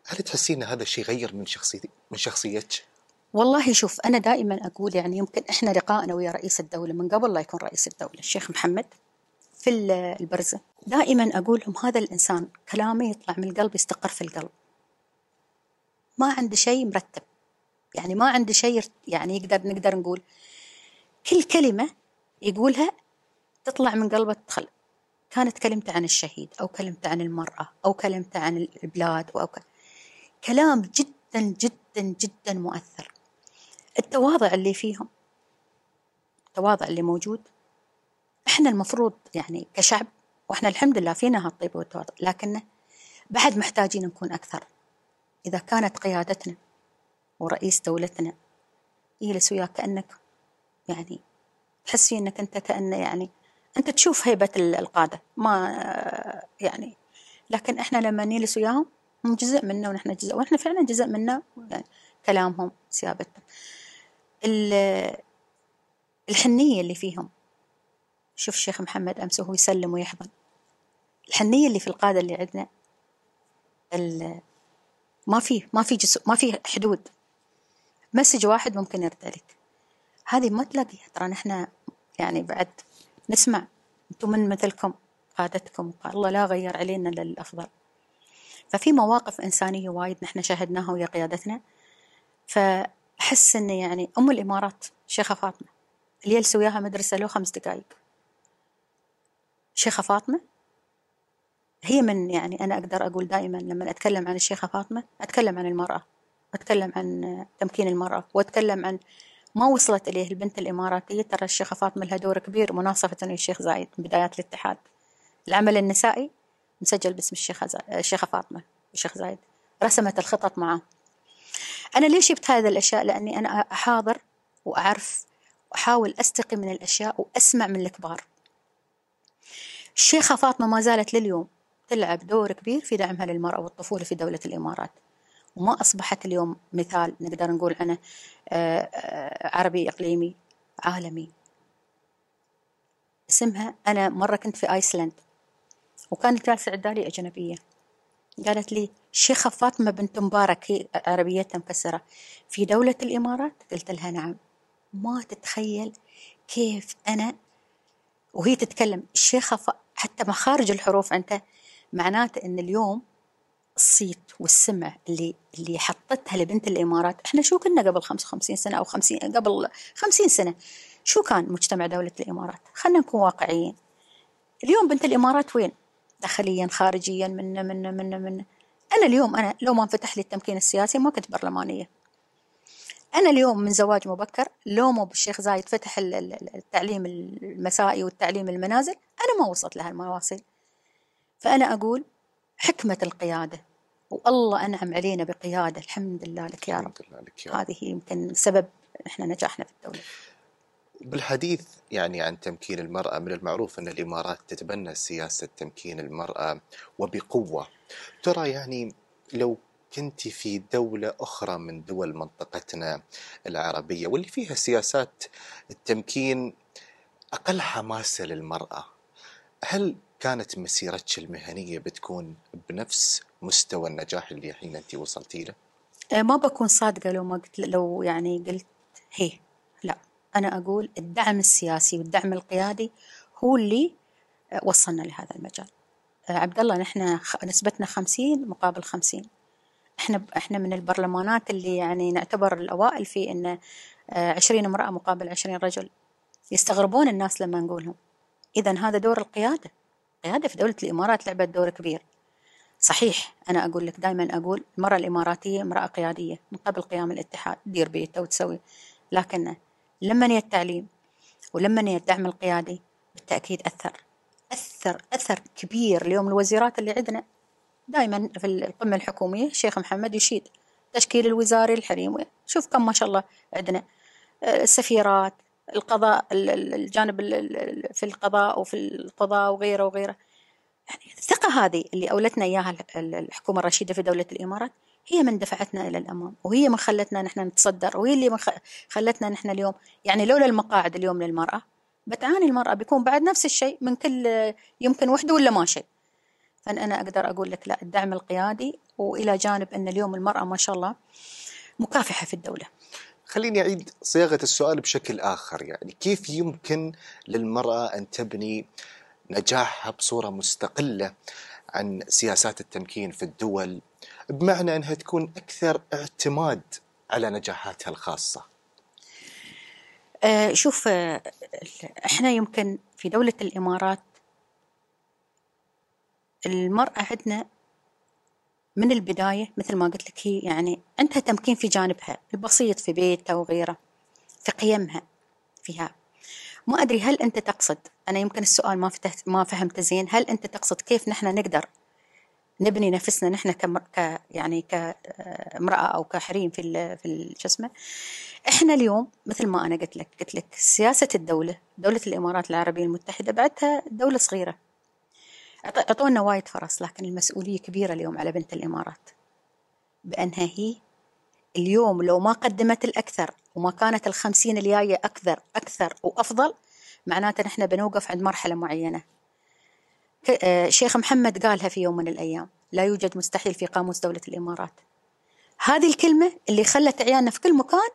هل تحسين هذا الشيء غير من شخصيتي من شخصيتك؟
والله شوف أنا دائما أقول يعني يمكن إحنا لقائنا ويا رئيس الدولة من قبل لا يكون رئيس الدولة الشيخ محمد في البرزة. دائما أقول لهم هذا الإنسان كلامه يطلع من القلب يستقر في القلب. ما عنده شيء مرتب. يعني ما عنده شيء يعني يقدر نقدر نقول. كل كلمة يقولها تطلع من قلبه تدخل كانت كلمته عن الشهيد أو كلمته عن المرأة أو كلمته عن البلاد أو كلام جدا جدا جدا مؤثر. التواضع اللي فيهم التواضع اللي موجود. إحنا المفروض يعني كشعب وإحنا الحمد لله فينا هالطيبة والتواضع لكن بعد محتاجين نكون أكثر. إذا كانت قيادتنا ورئيس دولتنا يجلس وياك كأنك يعني تحس فيه إنك أنت كأنه يعني أنت تشوف هيبة القادة. ما يعني لكن إحنا لما نجلس وياهم هم جزء منا ونحن جزء ونحن فعلا جزء منا يعني كلامهم سيابتهم الحنية اللي فيهم. شوف الشيخ محمد أمس وهو يسلم ويحضن. الحنية اللي في القادة اللي عندنا ما في ما في جسو ما في حدود. مسج واحد ممكن يرد عليك هذه ما تلاقيها. ترى نحن يعني بعد نسمع أنتم من مثلكم قادتكم الله لا غير علينا للأفضل ففي مواقف إنسانية وايد نحن شاهدناها ويا قيادتنا. ف أحس إنه يعني أم الإمارات شيخة فاطمة اللي يلسوا وياها مدرسة له خمس دقايق. شيخة فاطمة؟ هي من يعني أنا أقدر أقول دائما لما أتكلم عن الشيخة فاطمة أتكلم عن المرأة أتكلم عن تمكين المرأة وأتكلم عن ما وصلت إليه البنت الإماراتية ترى الشيخة فاطمة لها دور كبير مناصفة الشيخ زايد من بدايات الاتحاد. العمل النسائي مسجل باسم الشيخة الشيخة فاطمة الشيخ زايد. رسمت الخطط معه. أنا ليش جبت هذه الأشياء؟ لأني أنا أحاضر وأعرف وأحاول أستقي من الأشياء وأسمع من الكبار. الشيخة فاطمة ما زالت لليوم تلعب دور كبير في دعمها للمرأة والطفولة في دولة الإمارات. وما أصبحت اليوم مثال نقدر نقول عنه آه، آه، عربي إقليمي عالمي. اسمها أنا مرة كنت في آيسلند وكانت جالسة عدالي أجنبية. قالت لي الشيخة فاطمة بنت مبارك هي عربيتها مكسرة في دولة الإمارات؟ قلت لها نعم. ما تتخيل كيف أنا وهي تتكلم. الشيخة ف... حتى مخارج الحروف عندها معناته أن اليوم الصيت والسمع اللي اللي حطتها لبنت الإمارات إحنا شو كنا قبل 55 سنة أو 50 قبل 50 سنة؟ شو كان مجتمع دولة الإمارات؟ خلينا نكون واقعيين. اليوم بنت الإمارات وين؟ داخليا خارجيا من من من من أنا اليوم أنا لو ما انفتح لي التمكين السياسي ما كنت برلمانية. أنا اليوم من زواج مبكر لو مو بالشيخ زايد فتح التعليم المسائي والتعليم المنازل أنا ما وصلت لها المواصل فأنا أقول حكمة القيادة والله أنعم علينا بقيادة الحمد لله لك يا رب. الحمد لله لك يا رب. هذه يمكن سبب إحنا نجاحنا في الدولة.
بالحديث يعني عن تمكين المرأة من المعروف أن الإمارات تتبنى سياسة تمكين المرأة وبقوة ترى يعني لو كنت في دولة أخرى من دول منطقتنا العربية واللي فيها سياسات التمكين أقل حماسة للمرأة هل كانت مسيرتك المهنية بتكون بنفس مستوى النجاح اللي الحين أنت وصلتي له؟
أه، ما بكون صادقة لو ما قلت لو يعني قلت هي أنا أقول الدعم السياسي والدعم القيادي هو اللي وصلنا لهذا المجال. عبد الله نحن نسبتنا 50 مقابل 50 إحنا إحنا من البرلمانات اللي يعني نعتبر الأوائل في إن 20 امرأة مقابل 20 رجل. يستغربون الناس لما نقولهم اذا هذا دور القيادة. القياده في دولة الإمارات لعبت دور كبير. صحيح أنا أقول لك دائما أقول المرأة الإماراتية امرأة قيادية من قبل قيام الاتحاد تدير بيتها وتسوي. لكن لما نية التعليم ولما نية الدعم القيادي بالتأكيد أثر أثر أثر كبير اليوم الوزيرات اللي عندنا. دائما في القمة الحكومية الشيخ محمد يشيد تشكيل الوزاري الحريم. شوف كم ما شاء الله عندنا. السفيرات القضاء الجانب في القضاء وفي القضاء وغيره وغيره. يعني الثقة هذه اللي أولتنا إياها الحكومة الرشيدة في دولة الإمارات هي من دفعتنا إلى الأمام وهي من خلتنا نحن نتصدر وهي اللي من خلتنا نحن اليوم يعني لولا المقاعد اليوم للمرأة بتعاني المرأة بيكون بعد نفس الشيء من كل يمكن وحدة ولا ما شيء. فأنا أقدر أقول لك لا الدعم القيادي وإلى جانب أن اليوم المرأة ما شاء الله مكافحة في الدولة.
خليني أعيد صياغة السؤال بشكل آخر يعني كيف يمكن للمرأة أن تبني نجاحها بصورة مستقلة عن سياسات التمكين في الدول بمعنى أنها تكون أكثر اعتماد على نجاحاتها الخاصة.
أه شوف آه، إحنا يمكن في دولة الإمارات المرأة عندنا من البداية مثل ما قلت لك هي يعني عندها تمكين في جانبها البسيط في بيتها وغيره في قيمها فيها. ما أدري هل أنت تقصد أنا يمكن السؤال ما فتحت ما فهمت زين هل أنت تقصد كيف نحن نقدر نبني نفسنا نحن. ك يعني كامرأة أو كحريم في ال... في شو اسمه؟ إحنا اليوم مثل ما أنا قلت لك قلت لك سياسة الدولة دولة الإمارات العربية المتحدة بعدها دولة صغيرة. أعطونا وايد فرص لكن المسؤولية كبيرة اليوم على بنت الإمارات. بأنها هي اليوم لو ما قدمت الأكثر وما كانت الخمسين الجاية أكثر أكثر وأفضل معناته نحن بنوقف عند مرحلة معينة. آه، شيخ محمد قالها في يوم من الأيام لا يوجد مستحيل في قاموس دولة الإمارات. هذه الكلمة اللي خلت عيالنا في كل مكان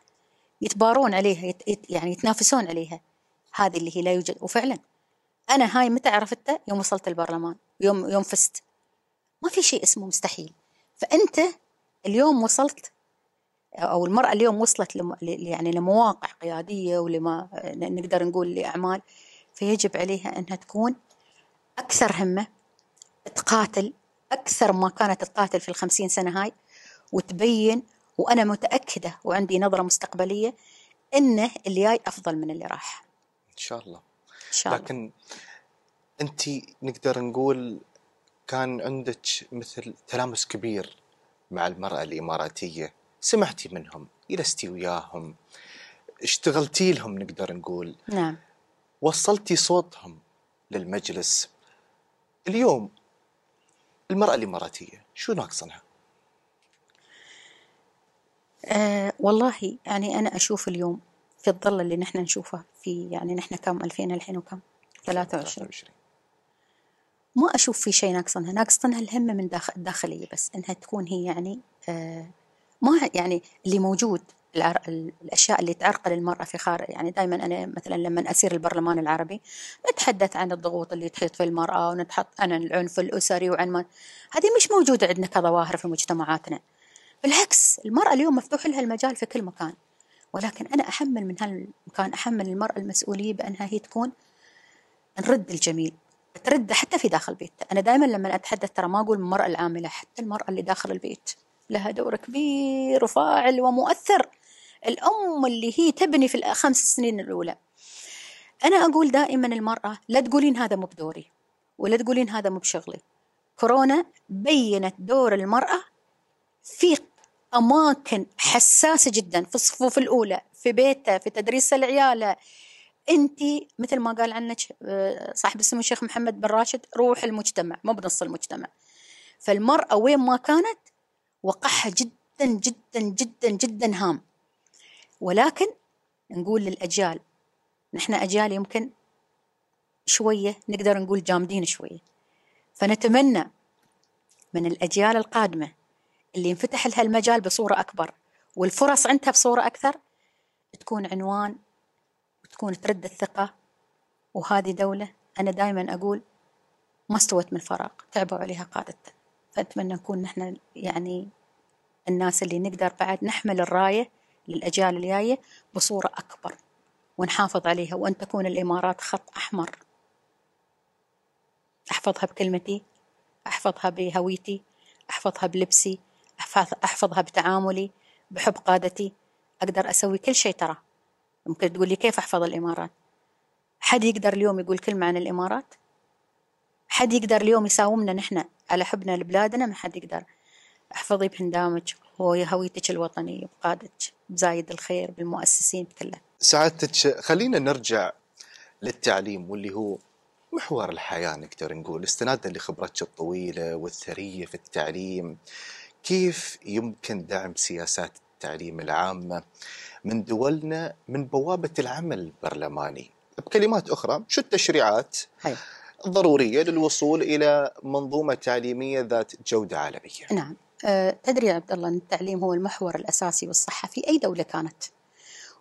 يتبارون عليها يت يعني يتنافسون عليها. هذه اللي هي لا يوجد. وفعلا أنا هاي متى عرفتها يوم وصلت البرلمان يوم يوم فزت. ما في شيء اسمه مستحيل. فأنت اليوم وصلت أو المرأة اليوم وصلت لم يعني لمواقع قيادية ولما نقدر نقول لأعمال فيجب عليها أنها تكون أكثر همه تقاتل أكثر ما كانت تقاتل في الخمسين سنة هاي وتبين وأنا متأكدة وعندي نظرة مستقبلية إنه اللي جاي أفضل من اللي راح.
إن شاء الله. إن شاء الله. لكن أنت نقدر نقول كان عندك مثل تلامس كبير مع المرأة الإماراتية سمعتي منهم جلستي وياهم اشتغلتي لهم نقدر نقول.
نعم.
وصلتي صوتهم للمجلس. اليوم المرأة الإماراتية شو ناقصنها؟
أه والله يعني أنا أشوف اليوم في الظل اللي نحن نشوفه في يعني نحن كم 2000 الحين وكم 23 ما أشوف في شيء ناقصنها ناقصنها الهمه من داخل الداخلية بس إنها تكون هي يعني آه ما يعني اللي موجود. الأشياء اللي تعرقل المرأة في خارج يعني دائما أنا مثلا لما أسير البرلمان العربي نتحدث عن الضغوط اللي تحيط في المرأة ونتحط عن العنف الأسري وعن ما هذه مش موجودة عندنا كظواهر في مجتمعاتنا. بالعكس المرأة اليوم مفتوح لها المجال في كل مكان. ولكن أنا أحمل من هالمكان أحمل المرأة المسؤولية بأنها هي تكون نرد الجميل. ترد حتى في داخل البيت أنا دائما لما أتحدث ترى ما أقول المرأة العاملة حتى المرأة اللي داخل البيت لها دور كبير وفاعل ومؤثر. الأم اللي هي تبني في الخمس سنين الأولى. أنا أقول دائما المرأة لا تقولين هذا مو بدوري ولا تقولين هذا مو بشغلي. كورونا بينت دور المرأة في أماكن حساسة جدا في الصفوف الأولى في بيتها في تدريس العيال أنت مثل ما قال عنك آه، صاحب السمو الشيخ محمد بن راشد روح المجتمع مو بنص المجتمع. فالمرأة وين ما كانت وقعها جدا جدا جدا جدا هام. ولكن نقول للأجيال نحن أجيال يمكن شوية نقدر نقول جامدين شوية. فنتمنى من الأجيال القادمة اللي انفتح لها المجال بصورة أكبر والفرص عندها بصورة أكثر تكون عنوان تكون ترد الثقة. وهذه دولة أنا دائما أقول ما استوت من فراغ تعبوا عليها قادتها فأتمنى نكون نحن يعني الناس اللي نقدر بعد نحمل الراية للأجيال الجاية بصورة أكبر ونحافظ عليها وأن تكون الإمارات خط أحمر. أحفظها بكلمتي أحفظها بهويتي أحفظها بلبسي أحفظها بتعاملي بحب قادتي. أقدر أسوي كل شيء ترى. ممكن تقول لي كيف أحفظ الإمارات؟ حد يقدر اليوم يقول كلمة عن الإمارات؟ حد يقدر اليوم يساومنا نحن على حبنا لبلادنا؟ ما حد يقدر. احفظي بهندامك وهويتك الوطنية بقادتك بزايد الخير بالمؤسسين كلها
سعادتك خلينا نرجع للتعليم واللي هو محور الحياة نقدر نقول استنادا لخبرتك الطويلة والثرية في التعليم. كيف يمكن دعم سياسات التعليم العامة من دولنا من بوابة العمل البرلماني؟ بكلمات أخرى شو التشريعات هي. الضرورية للوصول إلى منظومة تعليمية ذات جودة عالمية؟
نعم. تدري يا عبد الله أن التعليم هو المحور الأساسي والصحة في أي دولة كانت.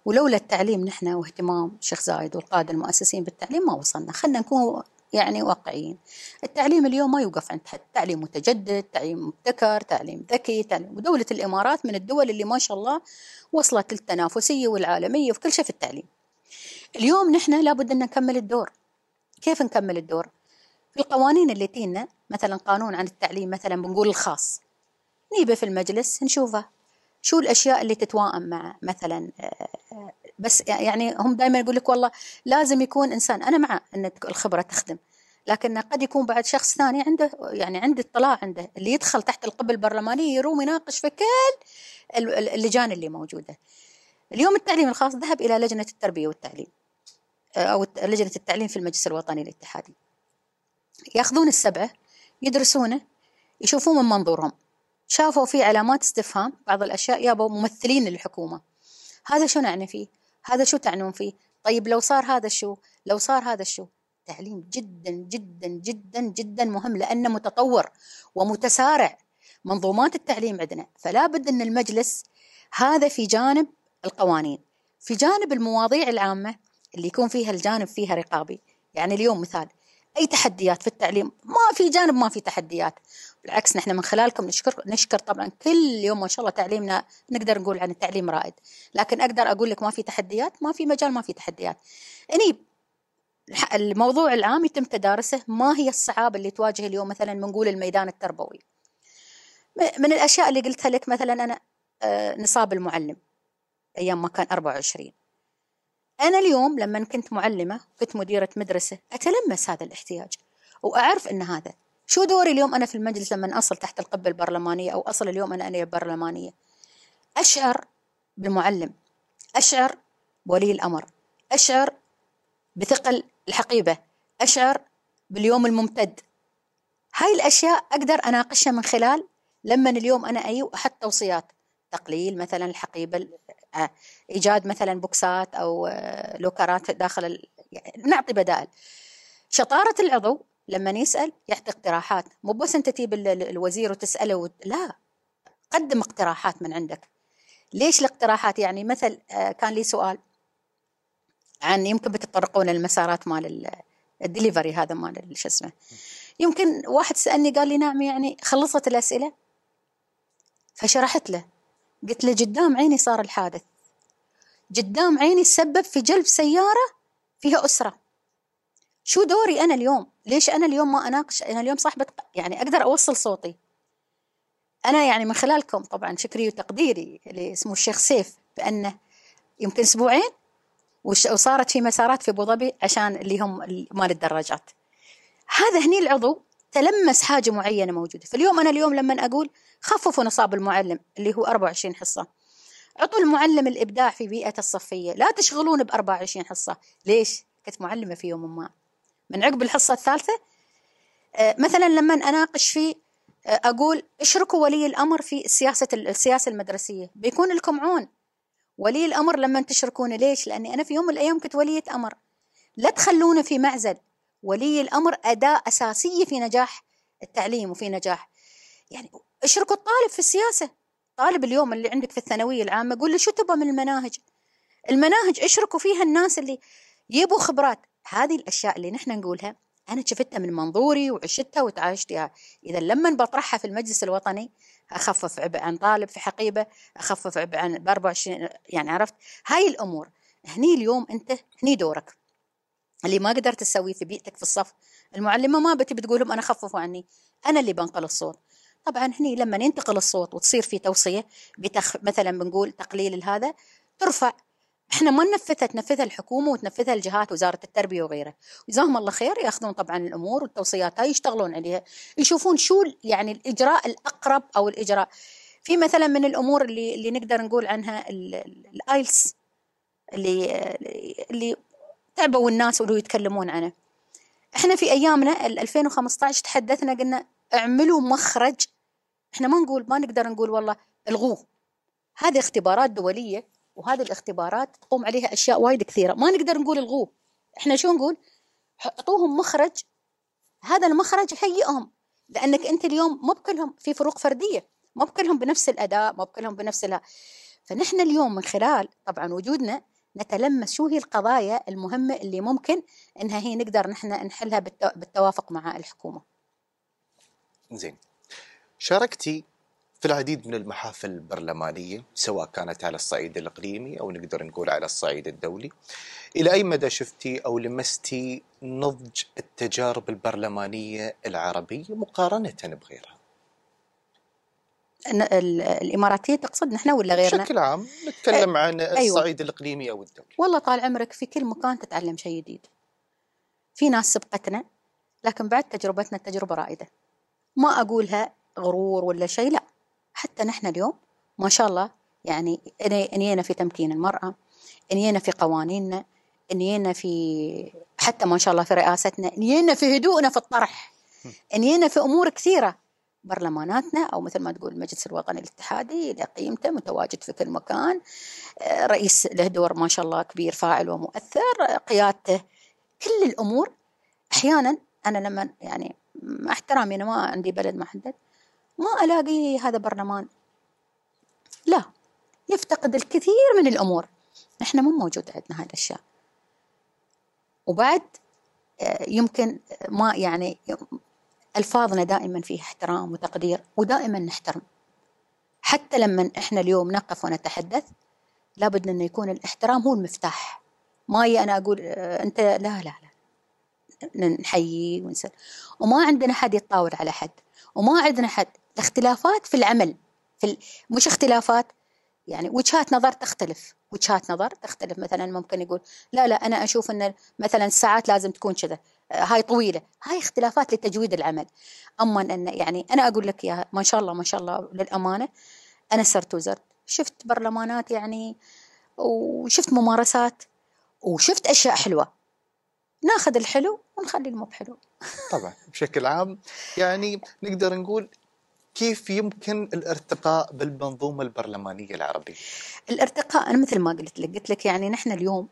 ولولا التعليم نحن واهتمام الشيخ زايد والقادة المؤسسين بالتعليم ما وصلنا. خلينا نكون يعني واقعيين. التعليم اليوم ما يوقف عند حد. تعليم متجدد تعليم مبتكر تعليم ذكي تعليم. ودولة الإمارات من الدول اللي ما شاء الله وصلت للتنافسية والعالمية وفي كل شيء في التعليم. اليوم نحن لابد أن نكمل الدور. كيف نكمل الدور؟ في القوانين اللي تينا مثلا قانون عن التعليم مثلا بنقول الخاص. نيبة في المجلس نشوفه شو الأشياء اللي تتوائم مع مثلا آه، آه، بس يعني هم دائما يقول لك والله لازم يكون إنسان أنا مع إن الخبرة تخدم لكن قد يكون بعد شخص ثاني عنده يعني عنده اطلاع عنده اللي يدخل تحت القبة البرلمانية يروم يناقش في كل اللجان اللي موجودة. اليوم التعليم الخاص ذهب إلى لجنة التربية والتعليم آه، أو لجنة التعليم في المجلس الوطني الاتحادي. ياخذون السبعة يدرسونه يشوفون من منظورهم شافوا في علامات استفهام بعض الأشياء يابوا ممثلين للحكومة. هذا شو نعني فيه؟ هذا شو تعنون فيه؟ طيب لو صار هذا الشو لو صار هذا الشو تعليم جدا جدا جدا جدا مهم لأنه متطور ومتسارع. منظومات التعليم عندنا فلا بد أن المجلس هذا في جانب القوانين. في جانب المواضيع العامة اللي يكون فيها الجانب فيها رقابي. يعني اليوم مثال أي تحديات في التعليم؟ ما في جانب ما في تحديات. بالعكس نحن من خلالكم نشكر نشكر طبعا كل يوم ما شاء الله تعليمنا نقدر نقول عن التعليم رائد. لكن أقدر أقول لك ما في تحديات ما في مجال ما في تحديات. إني الموضوع العام يتم تدارسه ما هي الصعاب اللي تواجه اليوم مثلا بنقول الميدان التربوي. من الأشياء اللي قلتها لك مثلا أنا آه، نصاب المعلم أيام ما كان 24 أنا اليوم لما كنت معلمة كنت مديرة مدرسة أتلمس هذا الاحتياج وأعرف إن هذا شو دوري اليوم أنا في المجلس لما أصل تحت القبة البرلمانية أو أصل اليوم أنا أنا برلمانية؟ أشعر بالمعلم أشعر بولي الأمر أشعر بثقل الحقيبة أشعر باليوم الممتد. هاي الأشياء أقدر أناقشها من خلال لما اليوم أنا أي أحط توصيات تقليل مثلا الحقيبة إيجاد مثلا بوكسات أو آه، لوكرات داخل يعني نعطي بدائل. شطارة العضو لما يسأل يعطي اقتراحات. مو بس أنت تجيب ال- ال- الوزير وتسأله وت... لا. قدم اقتراحات من عندك. ليش الاقتراحات؟ يعني مثل آه، كان لي سؤال عن يمكن بتطرقون المسارات مال ال- الدليفري هذا مال ال- شو اسمه. يمكن واحد سألني قال لي نعم يعني خلصت الأسئلة فشرحت له. قلت له قدام عيني صار الحادث. قدام عيني سبب في جلب سيارة فيها أسرة. شو دوري أنا اليوم؟ ليش أنا اليوم ما أناقش؟ أنا اليوم صاحبة يعني أقدر أوصل صوتي. أنا يعني من خلالكم طبعا شكري وتقديري اللي اسمه الشيخ سيف بأنه يمكن أسبوعين وش- وصارت في مسارات في أبو ظبي عشان اللي هم ال- مال الدراجات. هذا هني العضو تلمس حاجة معينة موجودة. فاليوم أنا اليوم لما أقول خففوا نصاب المعلم اللي هو 24 حصة. عطوا المعلم الإبداع في بيئة الصفية. لا تشغلون ب 24 حصة. ليش؟ كنت معلمة في يوم ما. من عقب الحصة الثالثة آه، مثلا لما أناقش في آه، أقول اشركوا ولي الأمر في سياسة السياسة المدرسية. بيكون لكم عون. ولي الأمر لما تشركونه ليش؟ لأني أنا في يوم من الأيام كنت ولية أمر. لا تخلونه في معزل. ولي الأمر أداة أساسية في نجاح التعليم وفي نجاح. يعني اشركوا الطالب في السياسة. طالب اليوم اللي عندك في الثانوية العامة قول له شو تبغى من المناهج؟ المناهج اشركوا فيها الناس اللي يبوا خبرات. هذه الأشياء اللي نحن نقولها أنا شفتها من منظوري وعشتها وتعايشتها إذا لما بطرحها في المجلس الوطني أخفف عبء عن طالب في حقيبة أخفف عبء عن ب 24 يعني عرفت؟ هاي الأمور. هني اليوم أنت هني دورك. اللي ما قدرت تسويه في بيئتك في الصف المعلمة ما بتي بتقول لهم أنا خففوا عني. أنا اللي بنقل الصوت. طبعا هني لما ينتقل الصوت وتصير في توصية بتخ... مثلا بنقول تقليل هذا ترفع. إحنا ما ننفذها تنفذها الحكومة وتنفذها الجهات وزارة التربية وغيرها. جزاهم الله خير يأخذون طبعا الأمور والتوصيات هاي يشتغلون عليها. يشوفون شو يعني الإجراء الأقرب أو الإجراء. في مثلا من الأمور اللي اللي نقدر نقول عنها ال- ال- الايلس اللي اللي تعبوا الناس واللي يتكلمون عنه إحنا في أيامنا ال 2015 تحدثنا قلنا اعملوا مخرج. إحنا ما نقول ما نقدر نقول والله الغوه هذه اختبارات دولية وهذه الاختبارات تقوم عليها أشياء وايد كثيرة. ما نقدر نقول الغوه إحنا شو نقول؟ اعطوهم مخرج. هذا المخرج هيئهم لأنك أنت اليوم مو بكلهم في فروق فردية. مو بكلهم بنفس الأداء مو بكلهم بنفس ال فنحن اليوم من خلال طبعا وجودنا نتلمس شو هي القضايا المهمة اللي ممكن إنها هي نقدر نحن نحلها بالتو- بالتوافق مع الحكومة.
زين. شاركتي في العديد من المحافل البرلمانية سواء كانت على الصعيد الإقليمي أو نقدر نقول على الصعيد الدولي. إلى أي مدى شفتي أو لمستي نضج التجارب البرلمانية العربية مقارنة بغيرها؟
الإماراتية تقصد نحن ولا غيرنا؟
بشكل عام نتكلم عن
أيوة.
الصعيد الإقليمي أو الدولي.
والله طال عمرك في كل مكان تتعلم شيء جديد. في ناس سبقتنا لكن بعد تجربتنا تجربة رائدة. ما أقولها غرور ولا شيء لا. حتى نحن اليوم ما شاء الله يعني إنينا في تمكين المرأة إنينا في قوانيننا إنينا في حتى ما شاء الله في رئاستنا إنينا في هدوءنا في الطرح إنينا في أمور كثيرة. برلماناتنا أو مثل ما تقول المجلس الوطني الاتحادي له قيمته متواجد في كل مكان آه، رئيس له دور ما شاء الله كبير فاعل ومؤثر قيادته كل الأمور. أحيانا أنا لما يعني مع احترامي أنا ما عندي بلد محدد. ما ألاقي هذا برلمان. لا يفتقد الكثير من الأمور. إحنا مو موجود عندنا هاي الاشياء وبعد آه، يمكن ما يعني ألفاظنا دائما فيها احترام وتقدير ودائما نحترم. حتى لما إحنا اليوم نقف ونتحدث لابد انه يكون الاحترام هو المفتاح. ما هي أنا أقول آه، أنت لا لا لا. نحيي ونسل وما عندنا حد يتطاول على حد. وما عندنا حد. الاختلافات في العمل في ال... مش اختلافات. يعني وجهات نظر تختلف. وجهات نظر تختلف. مثلا ممكن يقول لا لا أنا أشوف إن مثلا الساعات لازم تكون كذا. آه، هاي طويلة. هاي اختلافات لتجويد العمل. أما إن يعني أنا أقول لك يا ما شاء الله ما شاء الله للأمانة أنا سرت وزرت. شفت برلمانات يعني وشفت ممارسات وشفت أشياء حلوة. ناخذ الحلو ونخلي المو بحلو
طبعا بشكل عام يعني نقدر نقول كيف يمكن الارتقاء بالمنظومة البرلمانية العربية؟
الارتقاء أنا مثل ما قلت لك قلت لك يعني نحن اليوم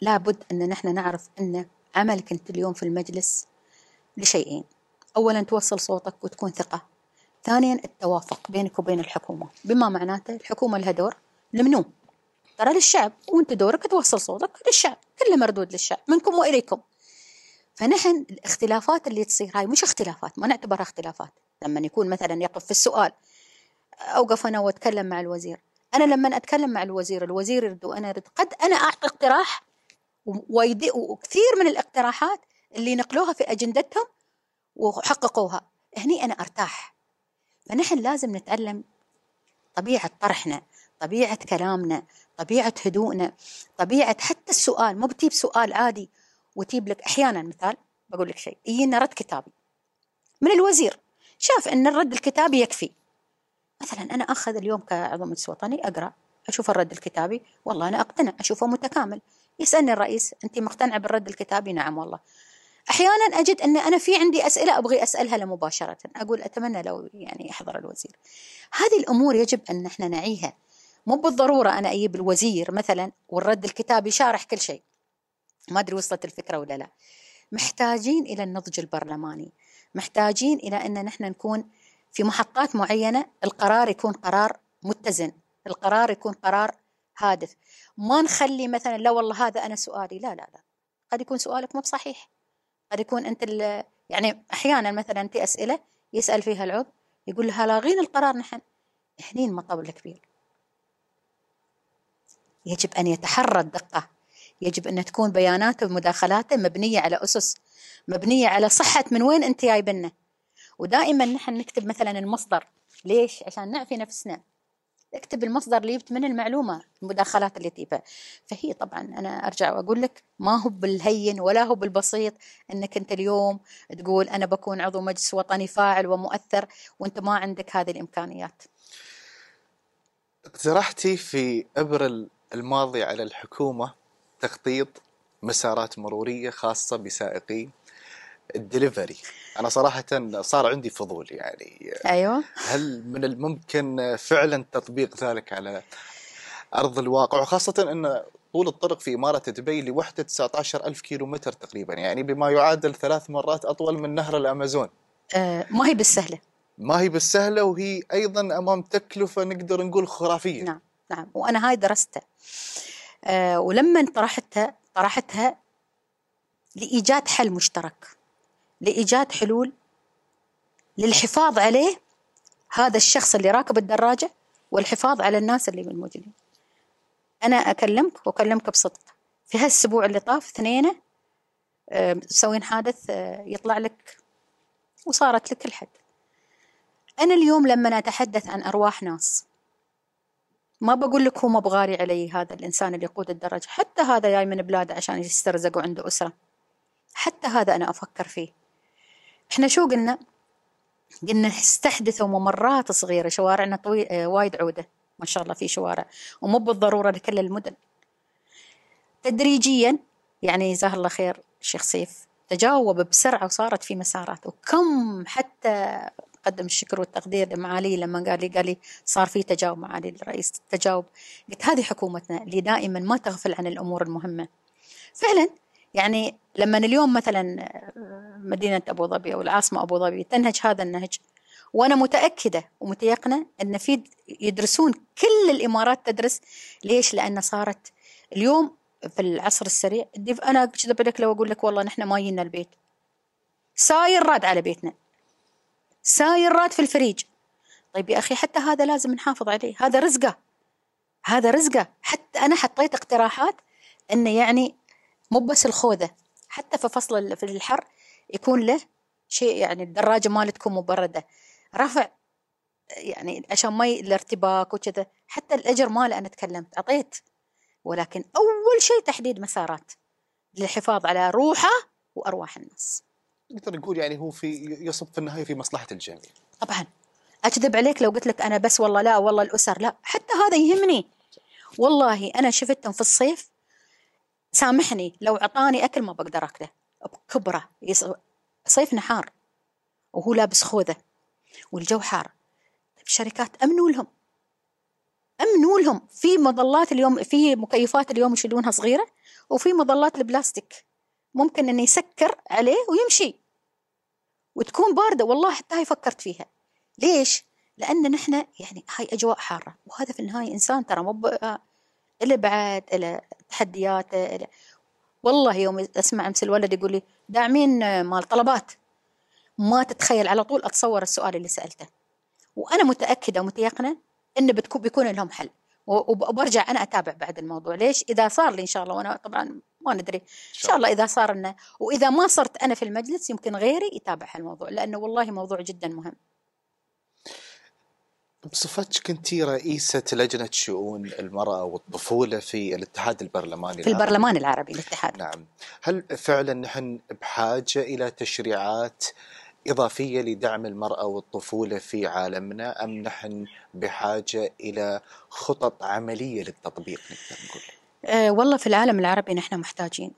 لابد أن نحن نعرف أن عملك أنت اليوم في المجلس لشيئين. اولا توصل صوتك وتكون ثقة. ثانيا التوافق بينك وبين الحكومة. بما معناته الحكومة لها دور لمنو؟ ترى للشعب. وأنت دورك توصل صوتك للشعب. كله مردود للشعب منكم وإليكم. فنحن الاختلافات اللي تصير هاي مش اختلافات ما نعتبرها اختلافات. لما يكون مثلا يقف في السؤال أوقف أنا وأتكلم مع الوزير. أنا لما أتكلم مع الوزير الوزير يرد وأنا ارد قد أنا أعطي اقتراح وكثير من الاقتراحات اللي نقلوها في أجندتهم وحققوها. هني أنا أرتاح. فنحن لازم نتعلم طبيعة طرحنا طبيعة كلامنا طبيعة هدوءنا طبيعة حتى السؤال مو بتجيب سؤال عادي وتجيب لك أحيانا مثال بقول لك شيء يجينا رد كتابي من الوزير شاف إن الرد الكتابي يكفي. مثلا أنا أخذ اليوم كعضو مجلس وطني أقرأ أشوف الرد الكتابي والله أنا أقتنع أشوفه متكامل. يسألني الرئيس أنت مقتنعه بالرد الكتابي؟ نعم والله. أحيانا أجد إن أنا في عندي أسئلة أبغي أسألها له مباشرة أقول أتمنى لو يعني يحضر الوزير. هذه الأمور يجب أن إحنا نعيها. مو بالضرورة أنا أجيب الوزير مثلا والرد الكتابي شارح كل شيء. ما أدري وصلت الفكرة ولا لا. محتاجين إلى النضج البرلماني. محتاجين إلى أن نحن نكون في محطات معينة القرار يكون قرار متزن القرار يكون قرار هادف. ما نخلي مثلا لا والله هذا أنا سؤالي. لا لا لا. قد يكون سؤالك مو بصحيح. قد يكون أنت يعني أحيانا مثلا في أسئلة يسأل فيها العضو يقول لها لاغين القرار نحن. هني المطب الكبير يجب أن يتحرى الدقة. يجب أن تكون بياناته ومداخلاته مبنية على أسس مبنية على صحة من وين أنت جايبنا ودائما نحن نكتب مثلا المصدر. ليش؟ عشان نعفي نفسنا. اكتب المصدر اللي جبت من المعلومة المداخلات اللي تجيبها. فهي طبعا أنا أرجع وأقول لك ما هو بالهين ولا هو بالبسيط إنك أنت اليوم تقول أنا بكون عضو مجلس وطني فاعل ومؤثر وأنت ما عندك هذه الإمكانيات.
اقترحتي في إبر الماضي على الحكومة تخطيط مسارات مرورية خاصة بسائقي الدليفري. أنا صراحة صار عندي فضول يعني.
أيوه.
هل من الممكن فعلا تطبيق ذلك على أرض الواقع؟ وخاصه أن طول الطرق في إمارة دبي لوحدة 19 ألف كيلو متر تقريبا يعني بما يعادل ثلاث مرات أطول من نهر الأمازون.
آه ما هي بالسهلة.
ما هي بالسهلة وهي أيضا أمام تكلفة نقدر نقول خرافية.
نعم نعم وأنا هاي درستها. ولما طرحتها طرحتها لإيجاد حل مشترك لإيجاد حلول للحفاظ عليه هذا الشخص اللي راكب الدراجة والحفاظ على الناس اللي موجودين أنا أكلمك وأكلمك بصدق. في هالأسبوع اللي طاف اثنين مسوين حادث آه، يطلع لك وصارت لك الحد. أنا اليوم لما أتحدث عن أرواح ناس ما بقول لك هو مبغاري علي هذا الإنسان اللي يقود الدرجة. حتى هذا جاي من بلاده عشان يسترزق وعنده أسرة. حتى هذا أنا أفكر فيه. إحنا شو قلنا؟ قلنا استحدثوا ممرات صغيرة شوارعنا طويل آه، وايد عودة. ما شاء الله في شوارع. ومو بالضرورة لكل المدن. تدريجيا يعني جزاه الله خير الشيخ سيف تجاوب بسرعة وصارت في مسارات. وكم حتى قدم الشكر والتقدير لمعالي لما قال لي قال لي صار في تجاوب معالي الرئيس تجاوب. قلت هذه حكومتنا اللي دائما ما تغفل عن الأمور المهمة. فعلا يعني لما اليوم مثلا آه، مدينة أبو ظبي أو العاصمة أبو ظبي تنهج هذا النهج وأنا متأكدة ومتيقنة أن في يدرسون كل الإمارات تدرس. ليش؟ لأن صارت اليوم في العصر السريع. أنا كذا لك لو أقول لك والله نحن ما ينا البيت ساير راد على بيتنا. ساير راد في الفريج. طيب يا أخي حتى هذا لازم نحافظ عليه. هذا رزقه. هذا رزقه. حتى أنا حطيت اقتراحات أنه يعني مو بس الخوذة حتى في فصل في الحر يكون له شيء يعني الدراجة مالتكم مبردة. رفع يعني عشان ما الارتباك وكذا. حتى الأجر ماله أنا تكلمت أعطيت. ولكن أول شيء تحديد مسارات للحفاظ على روحه وأرواح الناس.
نقدر نقول يعني هو في يصب في النهاية في مصلحة الجميع.
طبعا. أكذب عليك لو قلت لك أنا بس والله لا والله الأسر لا. حتى هذا يهمني. والله أنا شفتهم في الصيف سامحني لو أعطاني أكل ما بقدر أكله. بكبرة. صيف نحار. وهو لابس خوذة. والجو حار. طيب أمنوا لهم. أمنوا لهم. في مظلات اليوم في مكيفات اليوم يشيلونها صغيرة وفي مظلات البلاستيك. ممكن إنه يسكر عليه ويمشي. وتكون باردة. والله حتى هاي فكرت فيها. ليش؟ لأن نحن يعني هاي أجواء حارة. وهذا في النهاية إنسان ترى مو إلى بعد إلى تحدياته إلى والله يوم أسمع أمس الولد يقول لي داعمين مال طلبات. ما تتخيل على طول أتصور السؤال اللي سألته. وأنا متأكدة ومتيقنة انه بتكون بيكون لهم حل. وبرجع أنا أتابع بعد الموضوع. ليش؟ إذا صار لي إن شاء الله وأنا طبعا ما ندري. إن شاء الله إذا صار لنا وإذا ما صرت أنا في المجلس يمكن غيري يتابع هالموضوع لأنه والله موضوع جدا مهم.
بصفتك انت رئيسة لجنة شؤون المرأة والطفولة في الاتحاد البرلماني
في البرلمان العربي الاتحاد.
نعم. هل فعلا نحن بحاجة إلى تشريعات إضافية لدعم المرأة والطفولة في عالمنا أم نحن بحاجة إلى خطط عملية للتطبيق نقدر نقول؟
أه والله في العالم العربي نحن محتاجين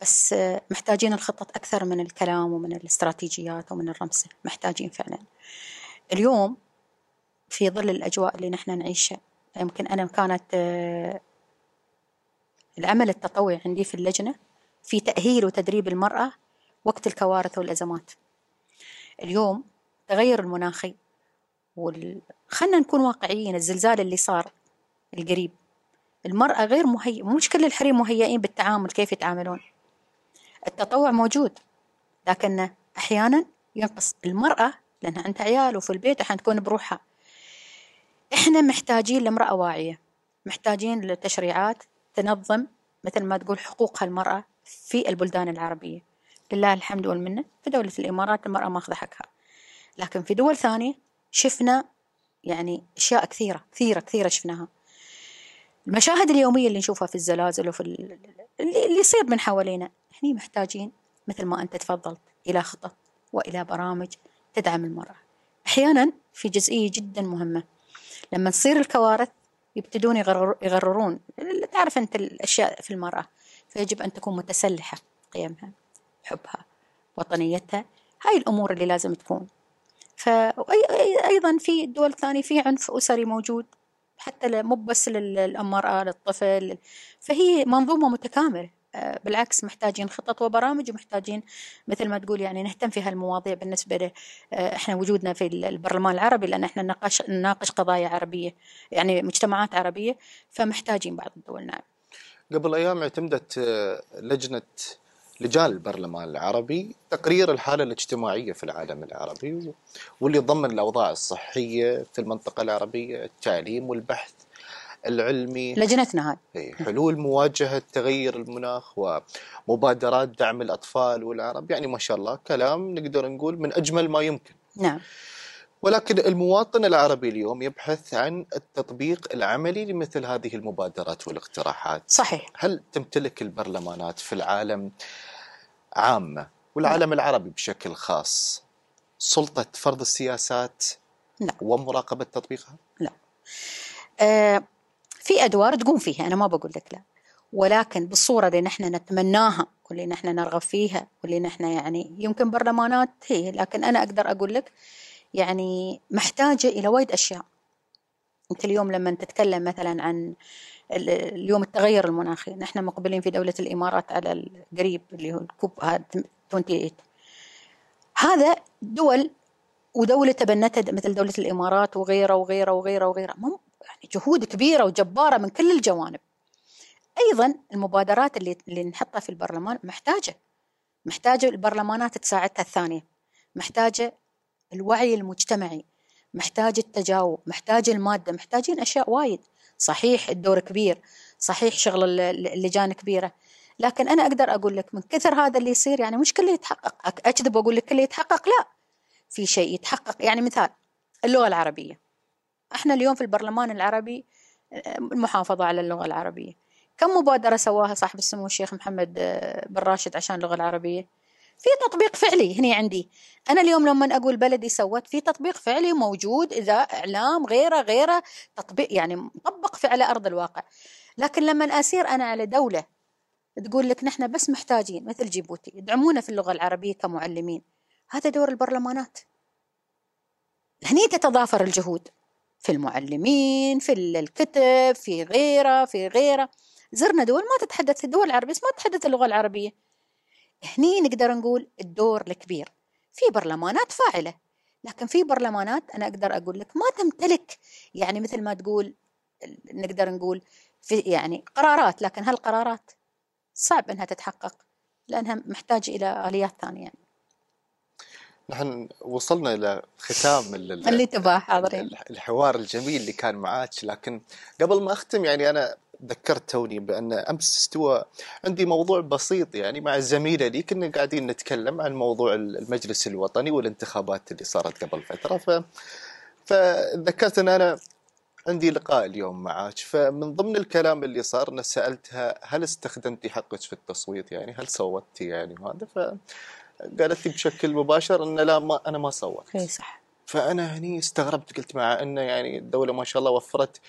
بس محتاجين الخطط أكثر من الكلام ومن الاستراتيجيات ومن الرمسة محتاجين فعلا. اليوم في ظل الأجواء اللي نحن نعيشها يمكن أنا كانت آه، العمل التطوعي عندي في اللجنة في تأهيل وتدريب المرأة وقت الكوارث والأزمات. اليوم تغير المناخي وال... خلنا نكون واقعيين الزلزال اللي صار القريب المرأة غير مهيئة مش كل الحريم مهيئين بالتعامل كيف يتعاملون؟ التطوع موجود لكن أحيانا ينقص المرأة لأنها عندها عيال وفي البيت أحيانا تكون بروحها. إحنا محتاجين لامرأة واعية محتاجين لتشريعات تنظم مثل ما تقول حقوق المرأة في البلدان العربية. لله الحمد والمنة. في دولة الإمارات المرأة ماخذة حقها. لكن في دول ثانية شفنا يعني أشياء كثيرة كثيرة كثيرة شفناها. المشاهد اليومية اللي نشوفها في الزلازل وفي اللي يصير من حوالينا إحنا محتاجين مثل ما أنت تفضلت إلى خطط وإلى برامج تدعم المرأة. أحيانا في جزئية جدا مهمة. لما تصير الكوارث يبتدون يغرر يغررون. تعرف أنت الأشياء في المرأة فيجب أن تكون متسلحة قيمها. حبها وطنيتها هاي الأمور اللي لازم تكون. فأيضا في الدول الثانية في عنف أسري موجود حتى مو بس للمرأة للطفل. فهي منظومة متكاملة. آه، بالعكس محتاجين خطط وبرامج ومحتاجين مثل ما تقول يعني نهتم في هالمواضيع بالنسبة ل آه، إحنا وجودنا في البرلمان العربي لأن إحنا نناقش نناقش قضايا عربية يعني مجتمعات عربية فمحتاجين بعض الدول نعم.
قبل أيام اعتمدت آه، لجنة لجان البرلمان العربي تقرير الحالة الاجتماعية في العالم العربي واللي ضمن الأوضاع الصحية في المنطقة العربية التعليم والبحث العلمي.
لجنتنا
هاي حلول مواجهة تغير المناخ ومبادرات دعم الأطفال والعرب. يعني ما شاء الله كلام نقدر نقول من أجمل ما يمكن.
نعم.
ولكن المواطن العربي اليوم يبحث عن التطبيق العملي لمثل هذه المبادرات والاقتراحات.
صحيح.
هل تمتلك البرلمانات في العالم عامة والعالم العربي بشكل خاص سلطة فرض السياسات
لا.
ومراقبة تطبيقها؟
لا آه في أدوار تقوم فيها أنا ما بقول لك لا. ولكن بالصورة اللي نحن نتمناها واللي نحن نرغب فيها واللي نحن يعني يمكن برلمانات هي لكن أنا أقدر أقول لك يعني محتاجة إلى وايد أشياء. أنت اليوم لما تتكلم مثلا عن اليوم التغير المناخي نحن مقبلين في دولة الإمارات على القريب اللي هو الكوب 28 هذا دول ودولة تبنتها مثل دولة الإمارات وغيرها وغيرها وغيرها وغيرها. يعني جهود كبيرة وجبارة من كل الجوانب. أيضا المبادرات اللي اللي نحطها في البرلمان محتاجة. محتاجة البرلمانات تساعدها الثانية. محتاجة الوعي المجتمعي محتاج التجاوب محتاج المادة محتاجين أشياء وايد. صحيح الدور كبير صحيح شغل اللجان كبيرة لكن أنا أقدر أقول لك من كثر هذا اللي يصير يعني مش كله يتحقق أكذب وأقول لك كله يتحقق لا. في شيء يتحقق يعني مثال اللغة العربية. إحنا اليوم في البرلمان العربي المحافظة على اللغة العربية. كم مبادرة سواها صاحب السمو الشيخ محمد بن راشد عشان اللغة العربية؟ في تطبيق فعلي هنا عندي. أنا اليوم لما أقول بلدي سوت في تطبيق فعلي موجود إذا إعلام غيره غيره تطبيق يعني مطبق في على أرض الواقع. لكن لما أسير أنا على دولة تقول لك نحن بس محتاجين مثل جيبوتي يدعمونا في اللغة العربية كمعلمين. هذا دور البرلمانات. هني تتضافر الجهود في المعلمين في الكتب في غيره في غيره. زرنا دول ما تتحدث الدول العربية ما تتحدث اللغة العربية. هني نقدر نقول الدور الكبير. في برلمانات فاعلة لكن في برلمانات أنا أقدر أقول لك ما تمتلك. يعني مثل ما تقول نقدر نقول في يعني قرارات لكن هالقرارات صعب إنها تتحقق لأنها محتاجه إلى آليات ثانية. يعني.
نحن وصلنا إلى ختام ال-
اللي تباه حاضرين.
الحوار الجميل اللي كان معاك لكن قبل ما أختم يعني أنا ذكرت توني بأن أمس استوى عندي موضوع بسيط يعني مع زميلة لي كنا قاعدين نتكلم عن موضوع المجلس الوطني والانتخابات اللي صارت قبل فترة. ف فذكرت أن أنا عندي لقاء اليوم معك فمن ضمن الكلام اللي صار أنا سألتها هل استخدمتي حقك في التصويت؟ يعني هل صوتتي يعني وهذا فقالت لي بشكل مباشر أن لا ما أنا ما صوت
أي صح.
فأنا هني استغربت قلت مع انه يعني الدولة ما شاء الله وفرت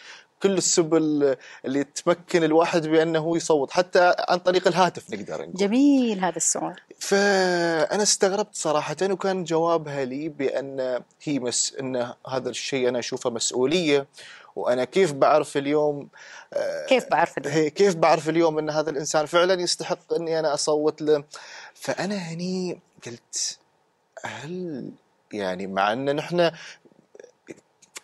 كل السبل اللي تمكن الواحد بأنه هو يصوت حتى عن طريق الهاتف نقدر نقول.
جميل هذا السؤال.
فأنا استغربت صراحة وكان جوابها لي بأن هي مس أن هذا الشيء أنا أشوفه مسؤولية وأنا كيف بعرف اليوم آه،
كيف بعرف اليوم؟
كيف بعرف اليوم أن هذا الإنسان فعلا يستحق أني أنا أصوت له؟ فأنا هني قلت هل يعني مع أن نحن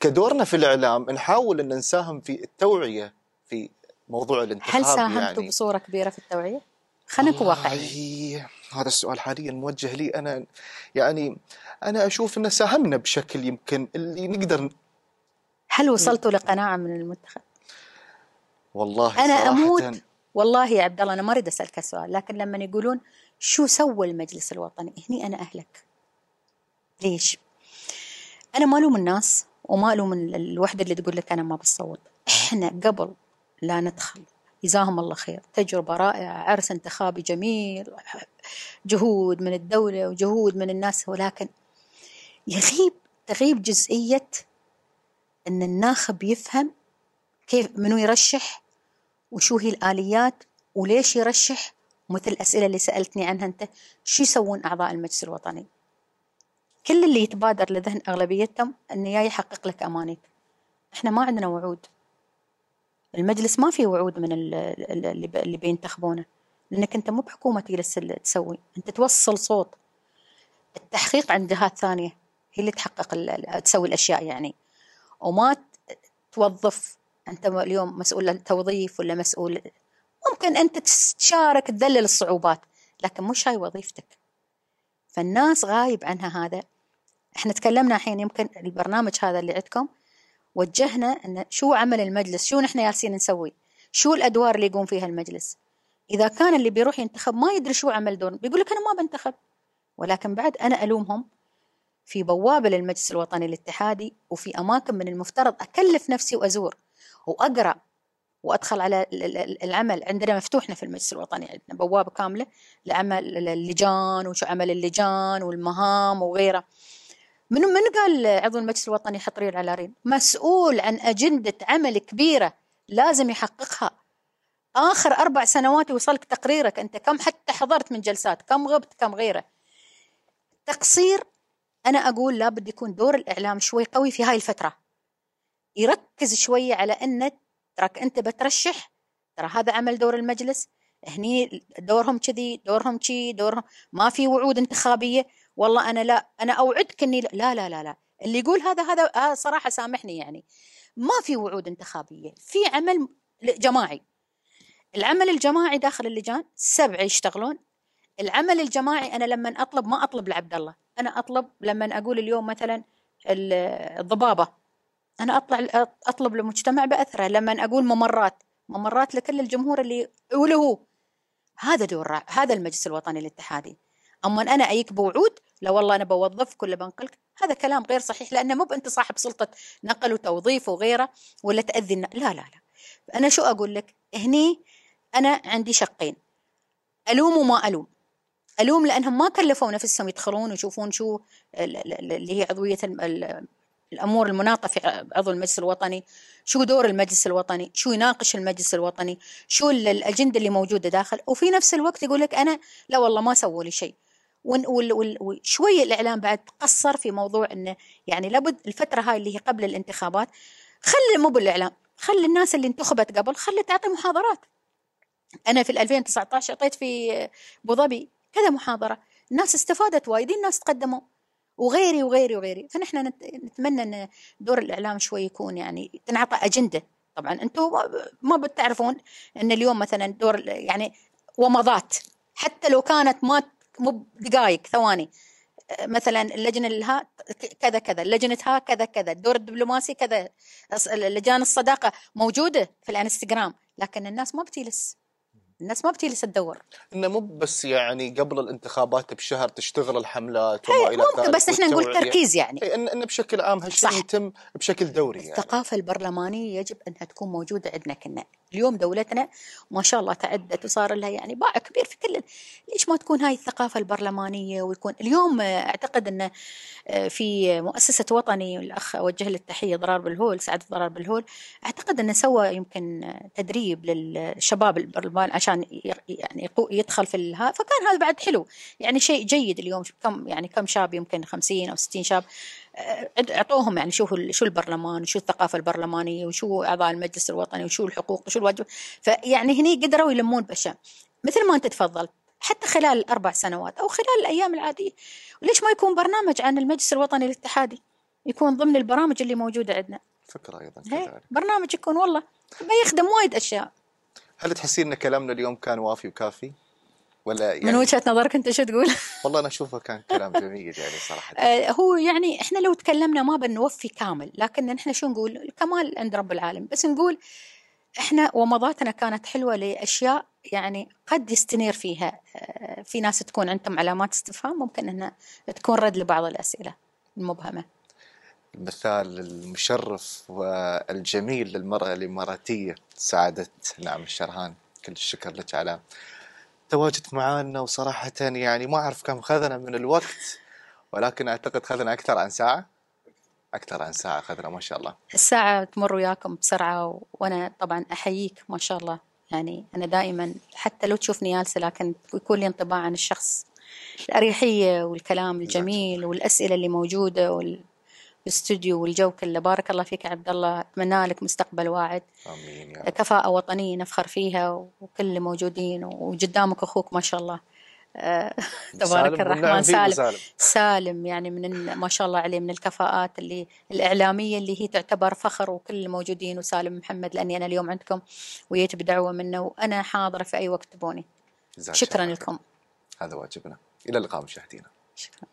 كدورنا في الإعلام نحاول أن نساهم في التوعية في موضوع الانتخاب
هل ساهمتوا
يعني.
بصورة كبيرة في التوعية؟ خلينا نكون واقعيين.
هذا السؤال حاليا موجه لي. أنا يعني أنا أشوف أن ساهمنا بشكل يمكن اللي نقدر
هل وصلتوا لقناعة من المنتخب؟
والله
أنا
صراحة
أموت. والله يا عبد الله أنا ما أريد أسألك السؤال لكن لما يقولون شو سوى المجلس الوطني؟ هني أنا أهلك. ليش؟ أنا ما ألوم الناس. وما الوم ال- الوحدة اللي تقول لك أنا ما بصوت إحنا قبل لا ندخل. جزاهم الله خير. تجربة رائعة. عرس انتخابي جميل. جهود من الدولة وجهود من الناس. ولكن يغيب تغيب جزئية أن الناخب يفهم كيف منو يرشح وشو هي الآليات وليش يرشح. مثل الأسئلة اللي سألتني عنها أنت. شو يسوون أعضاء المجلس الوطني؟ كل اللي يتبادر لذهن أغلبيتهم أنه يا يحقق لك أمانيك إحنا ما عندنا وعود. المجلس ما في وعود من ال- ال- اللي بينتخبونه لأنك أنت مو بحكومة تجلس تسوي. أنت توصل صوت. التحقيق عند جهات ثانية هي اللي تحقق تسوي الأشياء يعني. وما توظف أنت اليوم مسؤول التوظيف ولا مسؤول. ممكن أنت تشارك تذلل الصعوبات لكن مش هاي وظيفتك. فالناس غايب عنها هذا إحنا تكلمنا الحين يمكن البرنامج هذا اللي عندكم وجهنا إن شو عمل المجلس شو نحن جالسين نسوي شو الأدوار اللي يقوم فيها المجلس. إذا كان اللي بيروح ينتخب ما يدري شو عمل دور بيقول لك أنا ما بنتخب. ولكن بعد أنا ألومهم في بوابة للمجلس الوطني الاتحادي وفي أماكن من المفترض أكلف نفسي وأزور وأقرأ وأدخل على ال- ال- العمل. عندنا مفتوحنا في المجلس الوطني عندنا بوابة كاملة لعمل اللجان وشو عمل اللجان والمهام وغيره. من من قال عضو المجلس الوطني حط ريل على ريل مسؤول عن أجندة عمل كبيرة لازم يحققها. آخر أربع سنوات يوصلك تقريرك أنت. كم حتى حضرت من جلسات كم غبت كم غيره. تقصير أنا أقول لابد يكون دور الإعلام شوي قوي في هاي الفترة. يركز شوية على أن تراك أنت بترشح. ترى هذا عمل دور المجلس. هني دورهم كذي دورهم كذي دورهم. ما في وعود انتخابية. والله أنا لا أنا أوعدك إني لا لا لا لا اللي يقول هذا هذا آه صراحة سامحني يعني. ما في وعود انتخابية في عمل جماعي. العمل الجماعي داخل اللجان سبعة يشتغلون. العمل الجماعي أنا لما أطلب ما أطلب لعبد الله. أنا أطلب لما أقول اليوم مثلا ال- الضبابة. أنا أطلع أطلب لمجتمع بأثره. لما أقول ممرات ممرات لكل الجمهور اللي وله هذا دور هذا المجلس الوطني الاتحادي. اما أن أنا اجيك بوعود؟ لا والله أنا بوظفك ولا بنقلك. هذا كلام غير صحيح لأنه مو انت صاحب سلطة نقل وتوظيف وغيره ولا النا- لا لا لا. أنا شو أقول لك؟ هني أنا عندي شقين. ألوم وما ألوم. ألوم لأنهم ما كلفوا نفسهم يدخلون ويشوفون شو ال- ال- اللي هي ال- الأمور المناطة في عضو المجلس الوطني شو دور المجلس الوطني شو يناقش المجلس الوطني شو ال- الأجندة اللي موجودة داخل. وفي نفس الوقت يقول لك أنا لا والله ما سووا لي شيء. وشويه الإعلام بعد قصر في موضوع إنه يعني لابد الفترة هاي اللي هي قبل الانتخابات خلي مو بالإعلام خلي الناس اللي انتخبت قبل خلي تعطي محاضرات. أنا في 2019 أعطيت في أبو ظبي كذا محاضرة الناس استفادت وايدين ناس تقدموا وغيري وغيري وغيري. فنحن نت- نتمنى إن دور الإعلام شوي يكون يعني تنعطى أجندة. طبعا أنتم ما- بتعرفون إن اليوم مثلا دور يعني ومضات. حتى لو كانت ما مو دقائق ثواني. مثلا اللجنة الها كذا كذا اللجنه ها كذا كذا الدور الدبلوماسي كذا لجان الصداقة موجودة في الانستغرام لكن الناس ما بتجلس. الناس ما بتجلس تدور.
إنه مو بس يعني قبل الانتخابات بشهر تشتغل الحملات وما إلى
ممكن
ذلك
بس إحنا نقول. تركيز يعني.
إيه، ان إن بشكل عام هالشيء. يتم بشكل دوري يعني.
الثقافة البرلمانية يجب أنها تكون موجودة عندنا كنا. اليوم دولتنا ما شاء الله تعدت وصار لها يعني باع كبير في كل ليش ما تكون هاي الثقافة البرلمانية ويكون اليوم أعتقد أن آه، في مؤسسة وطني الأخ أوجه له التحية ضرار بالهول سعد ضرار بالهول. أعتقد أنه سوى يمكن آه، تدريب للشباب البرلمان عشان يعني يدخل في الها فكان هذا بعد حلو. يعني شيء جيد اليوم كم يعني كم شاب يمكن 50 أو 60 شاب أعطوهم يعني شو شو البرلمان وشو الثقافة البرلمانية وشو أعضاء المجلس الوطني وشو الحقوق وشو الواجب. فيعني هني قدروا يلمون بأشياء. مثل ما أنت تفضلت حتى خلال الاربع سنوات أو خلال الأيام العادية. وليش ما يكون برنامج عن المجلس الوطني الاتحادي؟ يكون ضمن البرامج اللي موجودة عندنا.
فكرة
أيضا
كذلك
برنامج يكون والله بيخدم وايد أشياء.
هل تحسين إن كلامنا اليوم كان وافي وكافي؟ ولا يعني
من وجهة نظرك أنت شو تقول؟
والله أنا أشوفه كان كلام جميل يعني صراحة.
آه، هو يعني إحنا لو تكلمنا ما بنوفي كامل لكن نحن شو نقول؟ الكمال عند رب العالمين. بس نقول إحنا ومضاتنا كانت حلوة لأشياء يعني قد يستنير فيها. آه، في ناس تكون عندهم علامات استفهام ممكن إنها تكون رد لبعض الأسئلة المبهمة.
المثال المشرف والجميل للمرأة الإماراتية سعادة نعم الشرهان كل الشكر لك على تواجد معنا وصراحة يعني ما أعرف كم خذنا من الوقت ولكن أعتقد خذنا أكثر عن ساعة. أكثر عن ساعة خذنا ما شاء الله.
الساعة تمر وياكم بسرعة و- وأنا طبعا أحييك ما شاء الله. يعني أنا دائما حتى لو تشوفني جالسه لكن يكون لي انطباع عن الشخص. الأريحية والكلام الجميل والأسئلة اللي موجودة وال الاستوديو والجو كله. بارك الله فيك عبد الله. أتمنى لك مستقبل واعد.
آمين يا رب.
كفاءة وطنية نفخر فيها وكل اللي موجودين وقدامك أخوك ما شاء الله. آه، تبارك الرحمن. سالم. سالم يعني من ما شاء الله عليه من الكفاءات اللي الإعلامية اللي هي تعتبر فخر وكل الموجودين وسالم محمد لأني أنا اليوم عندكم وجيت بدعوة منه وأنا حاضرة في أي وقت تبوني. شكرا. لكم.
هذا واجبنا. إلى اللقاء مشاهدينا.
شكرا.